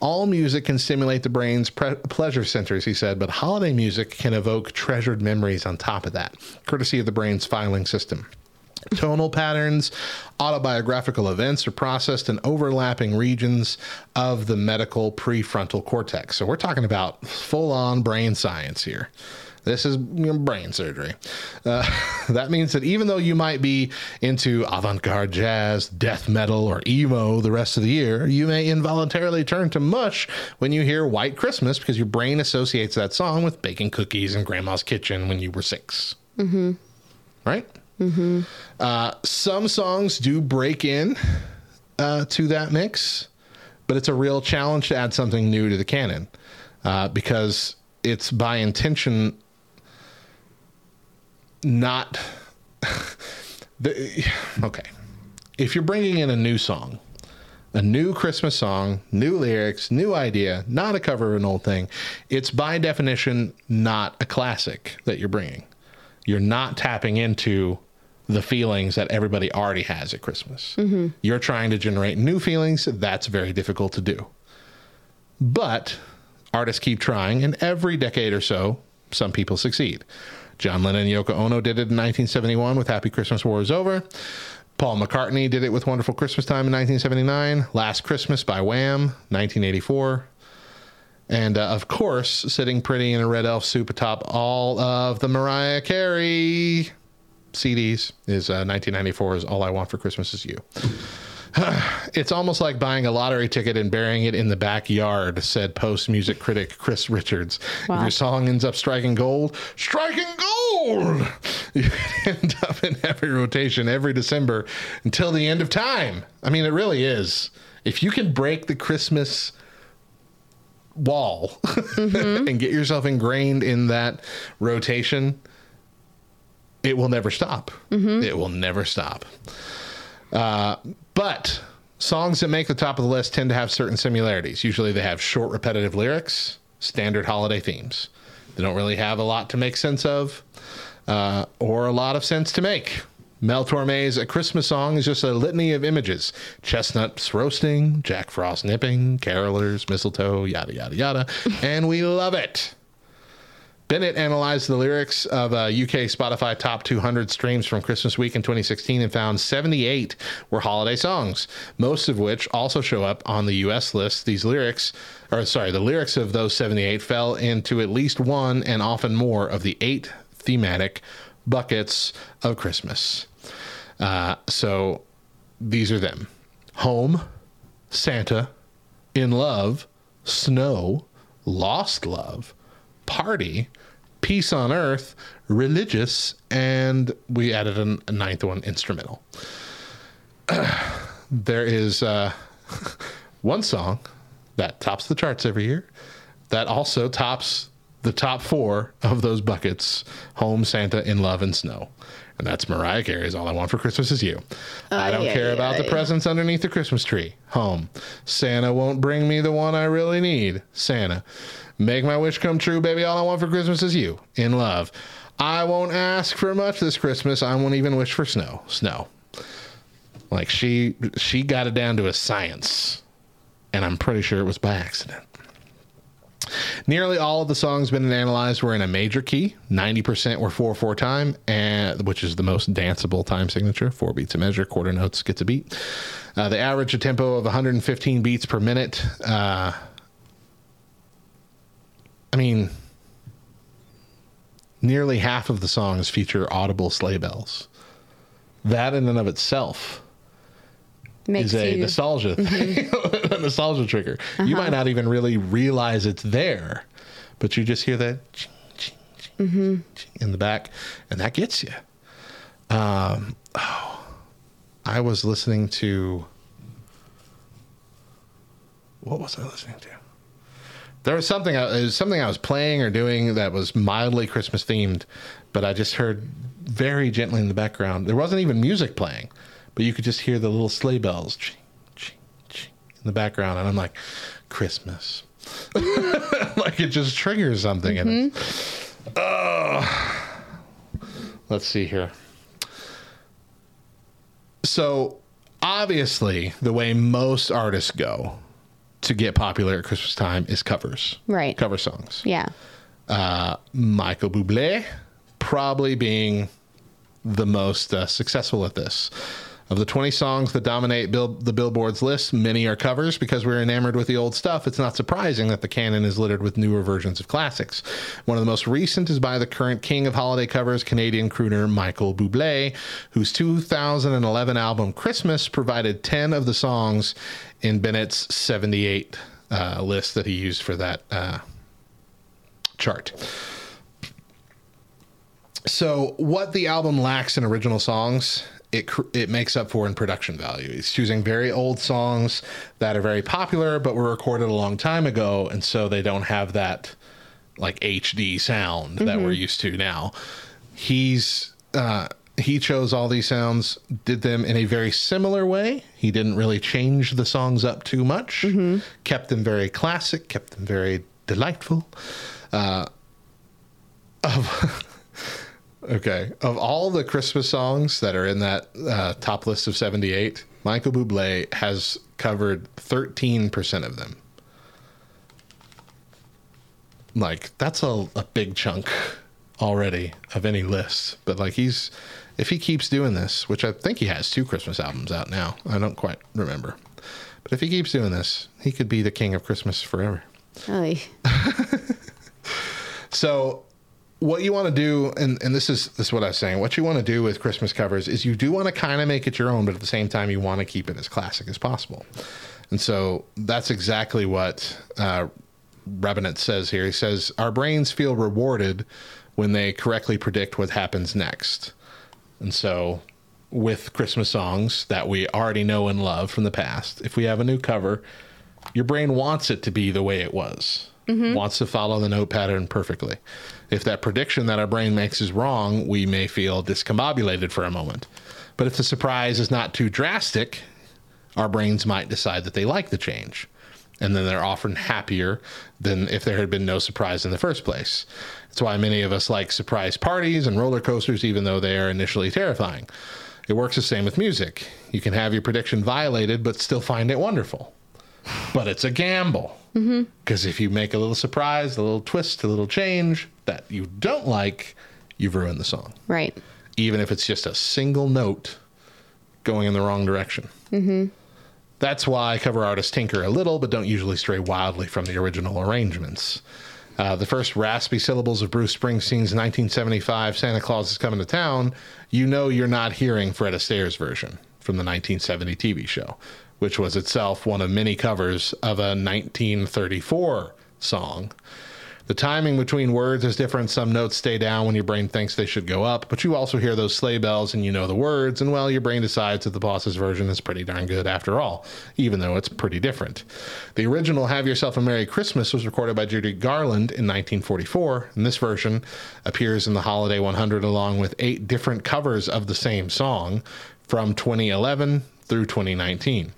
All music can stimulate the brain's pre- pleasure centers, he said, but holiday music can evoke treasured memories on top of that, courtesy of the brain's filing system. Tonal patterns, autobiographical events are processed in overlapping regions of the medial prefrontal cortex. So we're talking about full on brain science here. This is brain surgery. Uh, <laughs> that means that even though you might be into avant garde jazz, death metal, or emo the rest of the year, you may involuntarily turn to mush when you hear White Christmas because your brain associates that song with baking cookies in grandma's kitchen when you were six. Mm-hmm. Right? Mm-hmm. Uh, some songs do break in uh, to that mix, but it's a real challenge to add something new to the canon uh, because it's by intention not. <laughs> the, okay. If you're bringing in a new song, a new Christmas song, new lyrics, new idea, not a cover of an old thing, it's by definition not a classic that you're bringing. You're not tapping into the feelings that everybody already has at Christmas. Mm-hmm. You're trying to generate new feelings. That's very difficult to do. But artists keep trying, and every decade or so, some people succeed. John Lennon and Yoko Ono did it in 1971 with Happy Christmas War is Over. Paul McCartney did it with Wonderful Christmas Time in 1979. Last Christmas by Wham, 1984. And uh, of course, sitting pretty in a red elf soup atop all of the Mariah Carey CDs is uh, 1994's All I Want for Christmas Is You. <sighs> it's almost like buying a lottery ticket and burying it in the backyard, said post music critic Chris Richards. If your song ends up striking gold, striking gold! <laughs> You end up in every rotation every December until the end of time. I mean, it really is. If you can break the Christmas wall <laughs> and get yourself ingrained in that rotation, it will never stop. It will never stop. Uh, but songs that make the top of the list tend to have certain similarities. Usually they have short, repetitive lyrics, standard holiday themes. They don't really have a lot to make sense of uh, or a lot of sense to make. Mel Torme's A Christmas Song is just a litany of images chestnuts roasting, Jack Frost nipping, carolers, mistletoe, yada, yada, yada. and we love it. Bennett analyzed the lyrics of uh, UK Spotify top 200 streams from Christmas week in 2016 and found 78 were holiday songs, most of which also show up on the US list. These lyrics, or sorry, the lyrics of those 78 fell into at least one and often more of the eight thematic buckets of Christmas. Uh, so these are them Home, Santa, In Love, Snow, Lost Love, Party, Peace on Earth, Religious, and we added an, a ninth one instrumental. <clears throat> there is uh, <laughs> one song that tops the charts every year that also tops the top four of those buckets Home, Santa, In Love, and Snow. And that's Mariah Carey's All I Want for Christmas Is You. Oh, I don't Ay, care ay, about the ay. presents underneath the Christmas tree. Home. Santa won't bring me the one I really need. Santa. Make my wish come true, baby. All I want for Christmas is you. In love. I won't ask for much this Christmas. I won't even wish for snow. Snow. Like she she got it down to a science. And I'm pretty sure it was by accident. Nearly all of the songs been analyzed were in a major key. 90% were 4 4 time, and which is the most danceable time signature. Four beats a measure, quarter notes gets a beat. Uh, they average a tempo of 115 beats per minute. Uh, I mean, nearly half of the songs feature audible sleigh bells. That in and of itself Makes is a you- nostalgia thing, <laughs> <laughs> a nostalgia trigger. You Uh-huh. might not even really realize it's there, but you just hear that Mm-hmm. in the back, and that gets you. Um, oh, I was listening to. What was I listening to? There was something. I- It was something I was playing or doing that was mildly Christmas themed, but I just heard very gently in the background. There wasn't even music playing, but you could just hear the little sleigh bells ching, ching, ching in the background, and I'm like, Christmas. <laughs> like it just triggers something in it. Oh. Let's see here. So, obviously, the way most artists go to get popular at Christmas time is covers. Right. Cover songs. Yeah. Uh, Michael Bublé probably being the most uh, successful at this. Of the 20 songs that dominate Bill, the Billboard's list, many are covers because we're enamored with the old stuff. It's not surprising that the canon is littered with newer versions of classics. One of the most recent is by the current king of holiday covers, Canadian crooner Michael Bublé, whose 2011 album Christmas provided 10 of the songs in Bennett's 78 uh, list that he used for that uh, chart. So, what the album lacks in original songs, it it makes up for in production value. He's choosing very old songs that are very popular, but were recorded a long time ago, and so they don't have that like HD sound that we're Mhm. used to now. He's uh, he chose all these sounds, did them in a very similar way. He didn't really change the songs up too much. Kept them very classic. Kept them very delightful. Uh, of <laughs> okay, of all the Christmas songs that are in that uh, top list of seventy-eight, Michael Bublé has covered thirteen percent of them. Like that's a, a big chunk already of any list. But like he's if he keeps doing this, which I think he has two Christmas albums out now. I don't quite remember. But if he keeps doing this, he could be the king of Christmas forever. Oy. <laughs> So what you want to do, and, and this is this is what I was saying, what you want to do with Christmas covers is you do want to kind of make it your own, but at the same time you want to keep it as classic as possible. And so that's exactly what uh, Revenant says here. He says, Our brains feel rewarded when they correctly predict what happens next. And so with Christmas songs that we already know and love from the past, if we have a new cover, your brain wants it to be the way it was, Mhm. wants to follow the note pattern perfectly. If that prediction that our brain makes is wrong, we may feel discombobulated for a moment. But if the surprise is not too drastic, our brains might decide that they like the change. And then they're often happier than if there had been no surprise in the first place. That's why many of us like surprise parties and roller coasters, even though they are initially terrifying. It works the same with music. You can have your prediction violated, but still find it wonderful. But it's a gamble. Mm-hmm. Because if you make a little surprise, a little twist, a little change that you don't like, you've ruined the song. Right. Even if it's just a single note going in the wrong direction. Mm-hmm. That's why cover artists tinker a little, but don't usually stray wildly from the original arrangements. Uh, the first raspy syllables of Bruce Springsteen's 1975 Santa Claus is Coming to Town, you know you're not hearing Fred Astaire's version from the 1970 TV show, which was itself one of many covers of a 1934 song. The timing between words is different. Some notes stay down when your brain thinks they should go up, but you also hear those sleigh bells and you know the words, and well, your brain decides that the boss's version is pretty darn good after all, even though it's pretty different. The original Have Yourself a Merry Christmas was recorded by Judy Garland in 1944, and this version appears in the Holiday 100 along with eight different covers of the same song from 2011 through 2019.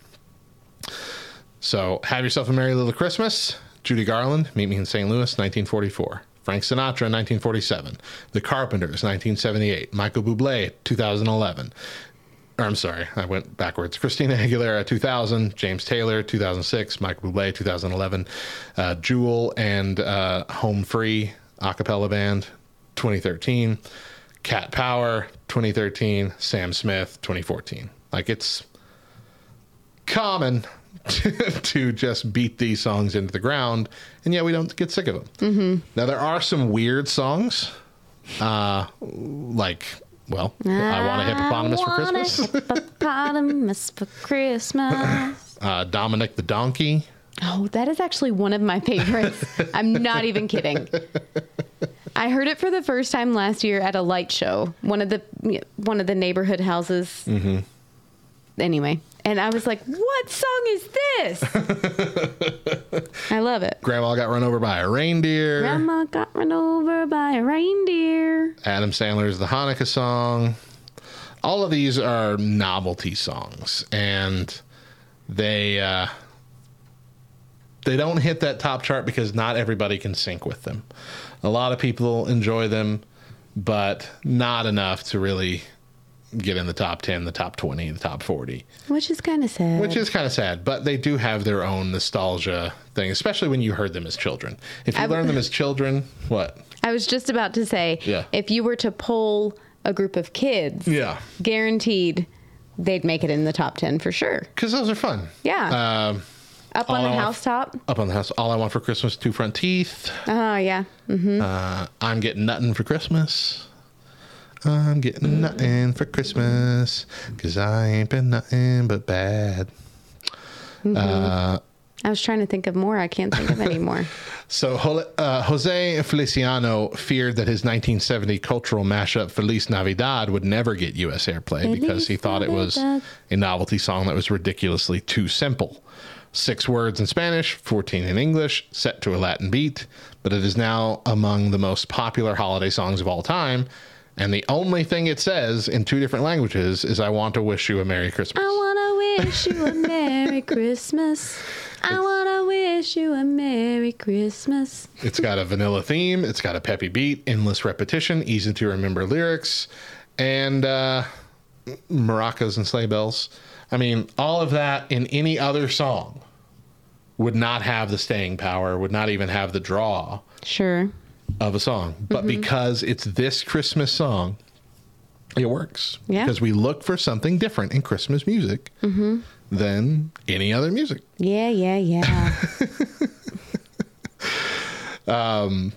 So, Have Yourself a Merry Little Christmas. Judy Garland, Meet Me in St. Louis, 1944. Frank Sinatra, 1947. The Carpenters, 1978. Michael Bublé, 2011. Or, I'm sorry, I went backwards. Christina Aguilera, 2000. James Taylor, 2006. Michael Bublé, 2011. Uh, Jewel and uh, Home Free, a cappella band, 2013. Cat Power, 2013. Sam Smith, 2014. Like, it's common <laughs> to just beat these songs into the ground, and yet we don't get sick of them. Mm-hmm. Now there are some weird songs, uh, like well, I want a hippopotamus for want a Christmas. hippopotamus for Christmas. <laughs> uh, Dominic the donkey. Oh, that is actually one of my favorites. I'm not even kidding. I heard it for the first time last year at a light show, one of the one of the neighborhood houses. Mm-hmm. Anyway, and I was like, "What song is this?" <laughs> I love it. Grandma got run over by a reindeer. Grandma got run over by a reindeer. Adam Sandler's The Hanukkah song. All of these are novelty songs, and they uh, they don't hit that top chart because not everybody can sync with them. A lot of people enjoy them, but not enough to really get in the top 10, the top 20, the top 40. Which is kind of sad. Which is kind of sad, but they do have their own nostalgia thing, especially when you heard them as children. If you I- learn them as children, what? I was just about to say, Yeah. if you were to poll a group of kids, Yeah. guaranteed they'd make it in the top 10 for sure. Because those are fun. Yeah. Um, Up all on I the want- housetop. Up on the house. All I want for Christmas, two front teeth. Oh, yeah. Mm-hmm. Uh, I'm getting nothing for Christmas. I'm getting nothing for Christmas because I ain't been nothing but bad. Mhm. Uh, I was trying to think of more. I can't think of any more. <laughs> so uh, Jose Feliciano feared that his 1970 cultural mashup Feliz Navidad would never get U.S. airplay because he thought it was a novelty song that was ridiculously too simple. Six words in Spanish, 14 in English, set to a Latin beat, but it is now among the most popular holiday songs of all time. And the only thing it says in two different languages is, I want to wish you a Merry Christmas. I want to wish you a Merry <laughs> Christmas. I want to wish you a Merry Christmas. It's got a vanilla theme. It's got a peppy beat, endless repetition, easy to remember lyrics, and uh, maracas and sleigh bells. I mean, all of that in any other song would not have the staying power, would not even have the draw Sure. Of a song. But Mhm. because it's this Christmas song, it works. Yeah. Because we look for something different in Christmas music hmm than any other music. Yeah, yeah, yeah. <laughs> Um,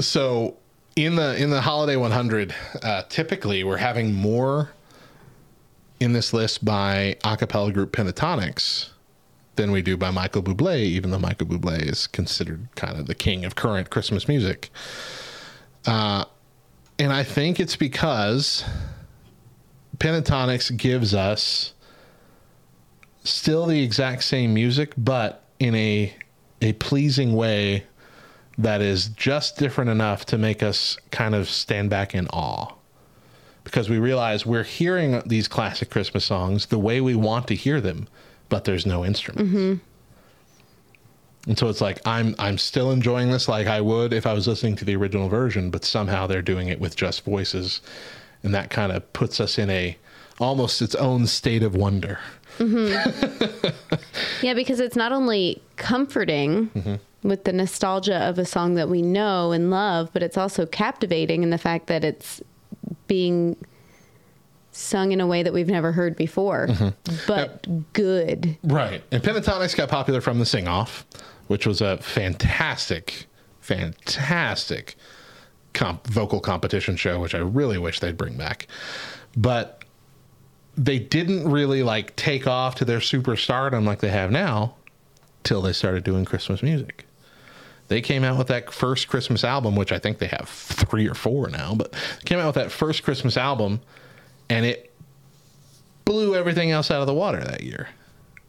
so in the in the holiday 100, uh, typically we're having more in this list by a cappella group Pentatonix than we do by Michael Bublé, even though Michael Bublé is considered kind of the king of current Christmas music. Uh, and I think it's because Pentatonix gives us still the exact same music, but in a a pleasing way that is just different enough to make us kind of stand back in awe. Because we realize we're hearing these classic Christmas songs the way we want to hear them, but there's no instrument. hmm And so it's like I'm I'm still enjoying this like I would if I was listening to the original version, but somehow they're doing it with just voices, and that kind of puts us in a almost its own state of wonder. Mm-hmm. <laughs> yeah, because it's not only comforting Mm-hmm. with the nostalgia of a song that we know and love, but it's also captivating in the fact that it's being sung in a way that we've never heard before, Mm-hmm. but good. Right. And Pentatonix got popular from the Sing Off, which was a fantastic, fantastic comp- vocal competition show, which I really wish they'd bring back. But they didn't really like take off to their superstardom like they have now till they started doing Christmas music. They came out with that first Christmas album, which I think they have three or four now, but came out with that first Christmas album and it blew everything else out of the water that year.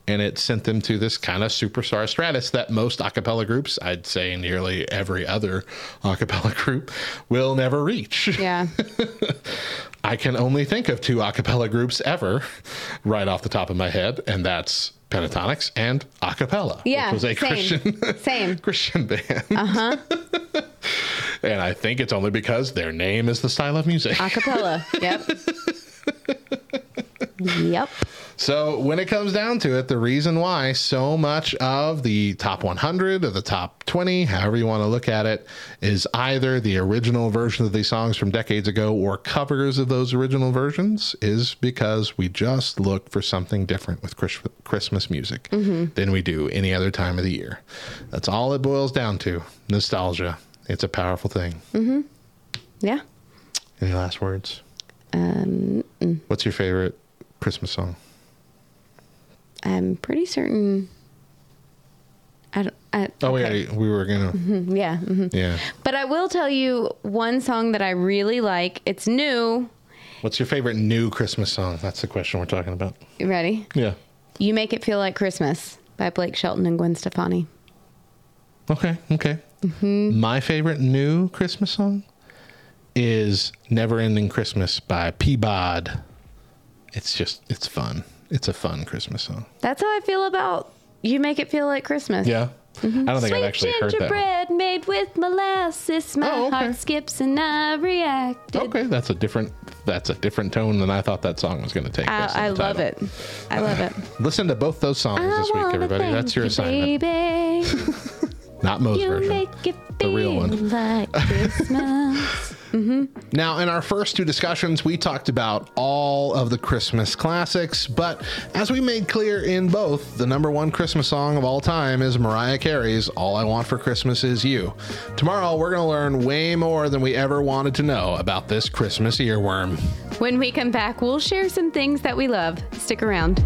And it sent them to this kind of superstar status that most a cappella groups, I'd say nearly every other a cappella <laughs> group, will never reach. Yeah. <laughs> I can only think of two a cappella groups ever right off the top of my head, and that's Pentatonix and a cappella, Yeah, which was a same. Christian <laughs> Same. Christian band. Uh huh. And I think it's only because their name is the style of music. Acapella. Yep. Yep. So when it comes down to it, the reason why so much of the top 100 or the top 20, however you want to look at it, is either the original version of these songs from decades ago or covers of those original versions is because we just look for something different with Chris- Christmas music Mhm. than we do any other time of the year. That's all it boils down to. Nostalgia. It's a powerful thing. Mm-hmm. Yeah. Any last words? Um, mm. What's your favorite Christmas song? I'm pretty certain. I don't. I, Oh, yeah, we were going to. Mhm, yeah. mhm. Yeah. But I will tell you one song that I really like. It's new. What's your favorite new Christmas song? That's the question we're talking about. You ready? Yeah. You Make It Feel Like Christmas by Blake Shelton and Gwen Stefani. Okay. Okay. Mm-hmm. My favorite new Christmas song is Never Ending Christmas by Peabody. It's just, it's fun. It's a fun Christmas song. That's how I feel about You Make It Feel Like Christmas. Yeah. Mhm. I don't think I've Sweet actually heard that. gingerbread made with molasses. My heart skips and I react. Okay, that's a different that's a different tone than I thought that song was going to take. I, I love it. I love it. <laughs> Listen to both those songs this week, everybody. That's your you, assignment. Baby. <laughs> Not Mo's you version. make it The real one. like <laughs> Christmas. Hmm Now, in our first two discussions, we talked about all of the Christmas classics, but as we made clear in both, the number one Christmas song of all time is Mariah Carey's All I Want for Christmas Is You. Tomorrow, we're going to learn way more than we ever wanted to know about this Christmas earworm. When we come back, we'll share some things that we love. Stick around.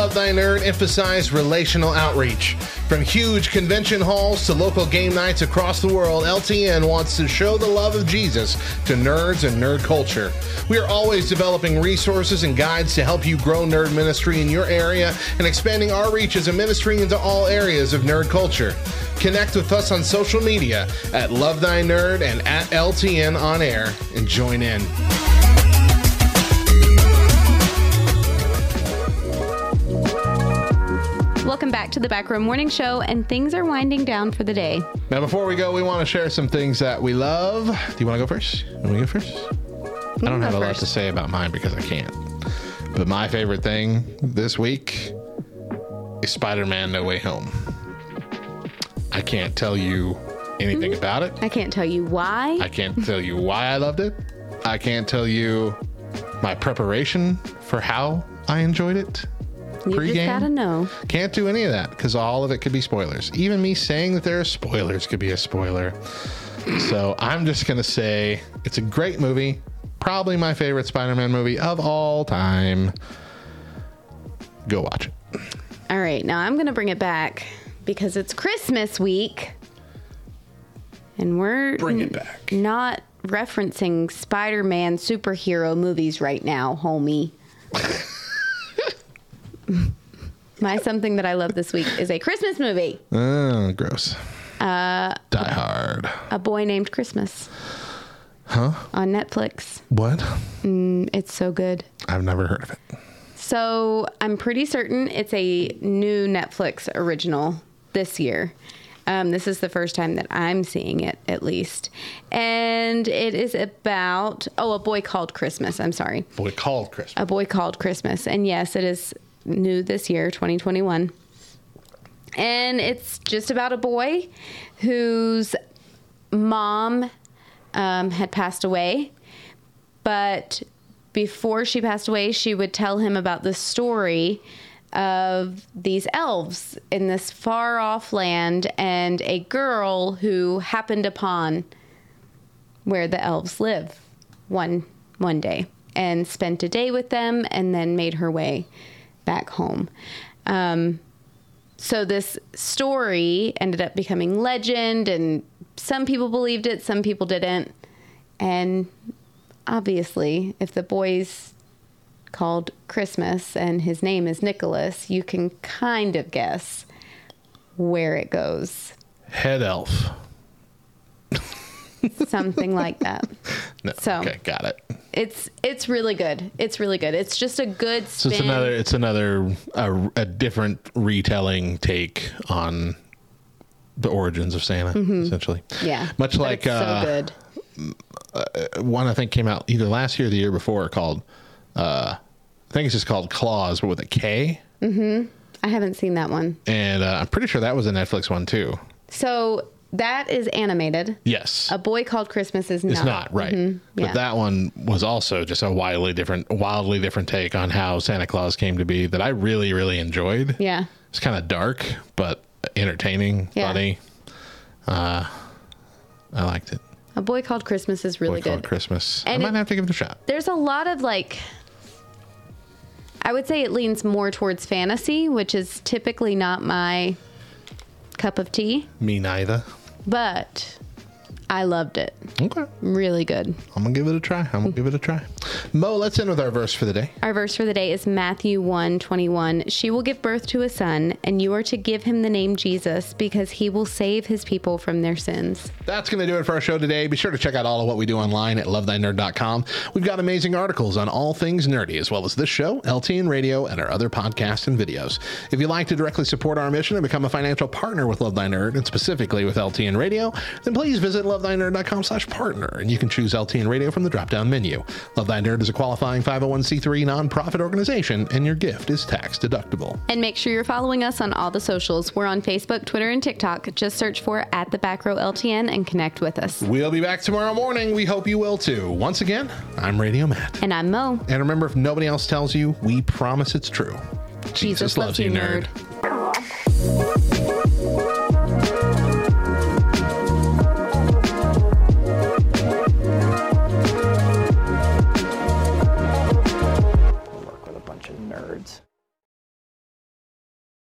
Love Thy Nerd emphasize relational outreach. From huge convention halls to local game nights across the world, LTN wants to show the love of Jesus to nerds and nerd culture. We are always developing resources and guides to help you grow nerd ministry in your area and expanding our reach as a ministry into all areas of nerd culture. Connect with us on social media at Love Thy Nerd and at LTN On Air and join in. Welcome back to the Back Row Morning Show, and things are winding down for the day. Now, before we go, we want to share some things that we love. Do you want to go first? You want to go first? I don't have a lot first. to say about mine because I can't. But my favorite thing this week is Spider Man No Way Home. I can't tell you anything hmm? about it. I can't tell you why. I can't tell you why I loved it. I can't tell you my preparation for how I enjoyed it. You just Pre-game? gotta know. Can't do any of that because all of it could be spoilers. Even me saying that there are spoilers could be a spoiler. So I'm just going to say it's a great movie. Probably my favorite Spider Man movie of all time. Go watch it. All right, now I'm gonna bring it back because it's Christmas week, and we're Bring it back. Not referencing Spider-Man superhero movies right now, homie. <laughs> My something that I love this week is a Christmas movie. Oh, gross. Uh, Die Hard. a boy named Christmas Huh? on Netflix. What? Mm, it's so good. I've never heard of it. So I'm pretty certain it's a new Netflix original this year. Um, this is the first time that I'm seeing it, at least. And it is about, oh, a boy called Christmas. I'm sorry. Boy called Christmas. A Boy Called Christmas. And yes, it is new this year, 2021. And it's just about a boy whose mom um, had passed away. But before she passed away, she would tell him about the story of these elves in this far off land and a girl who happened upon where the elves live one one day and spent a day with them and then made her way back home. Um, so this story ended up becoming legend and some people believed it, some people didn't. And obviously, if the boy's called Christmas and his name is Nicholas, you can kind of guess where it goes. Head elf. Something like that. <laughs> No. So- okay, got it. It's it's really good. It's really good. It's just a good So it's another it's another a, a different retelling take on the origins of Santa, Mhm. essentially. Yeah. Much But like it's so uh, good. uh, one I think came out either last year or the year before called uh, I think it's just called Klaus, but with a K. Mm Mhm. I haven't seen that one. And uh, I'm pretty sure that was a Netflix one too. So that is animated. Yes. A boy called Christmas is not. It's not right, Mhm. but that one was also just a wildly different, wildly different take on how Santa Claus came to be that I really, really enjoyed. Yeah. It's kind of dark, but entertaining, Yeah. funny. Uh, I liked it. A boy called Christmas is really Boy Called good. Christmas. And I might it- have to give it a shot. There's a lot of like I would say it leans more towards fantasy, which is typically not my cup of tea, Me neither. But I loved it. Okay. Really good. I'm gonna give it a try. I'm gonna give it a try. Mo, let's end with our verse for the day. Our verse for the day is Matthew 1 21. She will give birth to a son, and you are to give him the name Jesus because he will save his people from their sins. That's going to do it for our show today. Be sure to check out all of what we do online at lovethynerd.com. We've got amazing articles on all things nerdy, as well as this show, LTN Radio, and our other podcasts and videos. If you'd like to directly support our mission and become a financial partner with Love Thy Nerd, and specifically with LTN Radio, then please visit lovethynerd.com slash partner, and you can choose LTN Radio from the drop-down menu. Love Thy Nerd is a qualifying 501c3 nonprofit organization, and your gift is tax deductible. And make sure you're following us on all the socials. We're on Facebook, Twitter, and TikTok. Just search for at the back row LTN and connect with us. We'll be back tomorrow morning. We hope you will too. Once again, I'm Radio Matt. And I'm Mo. And remember, if nobody else tells you, we promise it's true. Jesus loves you, nerd.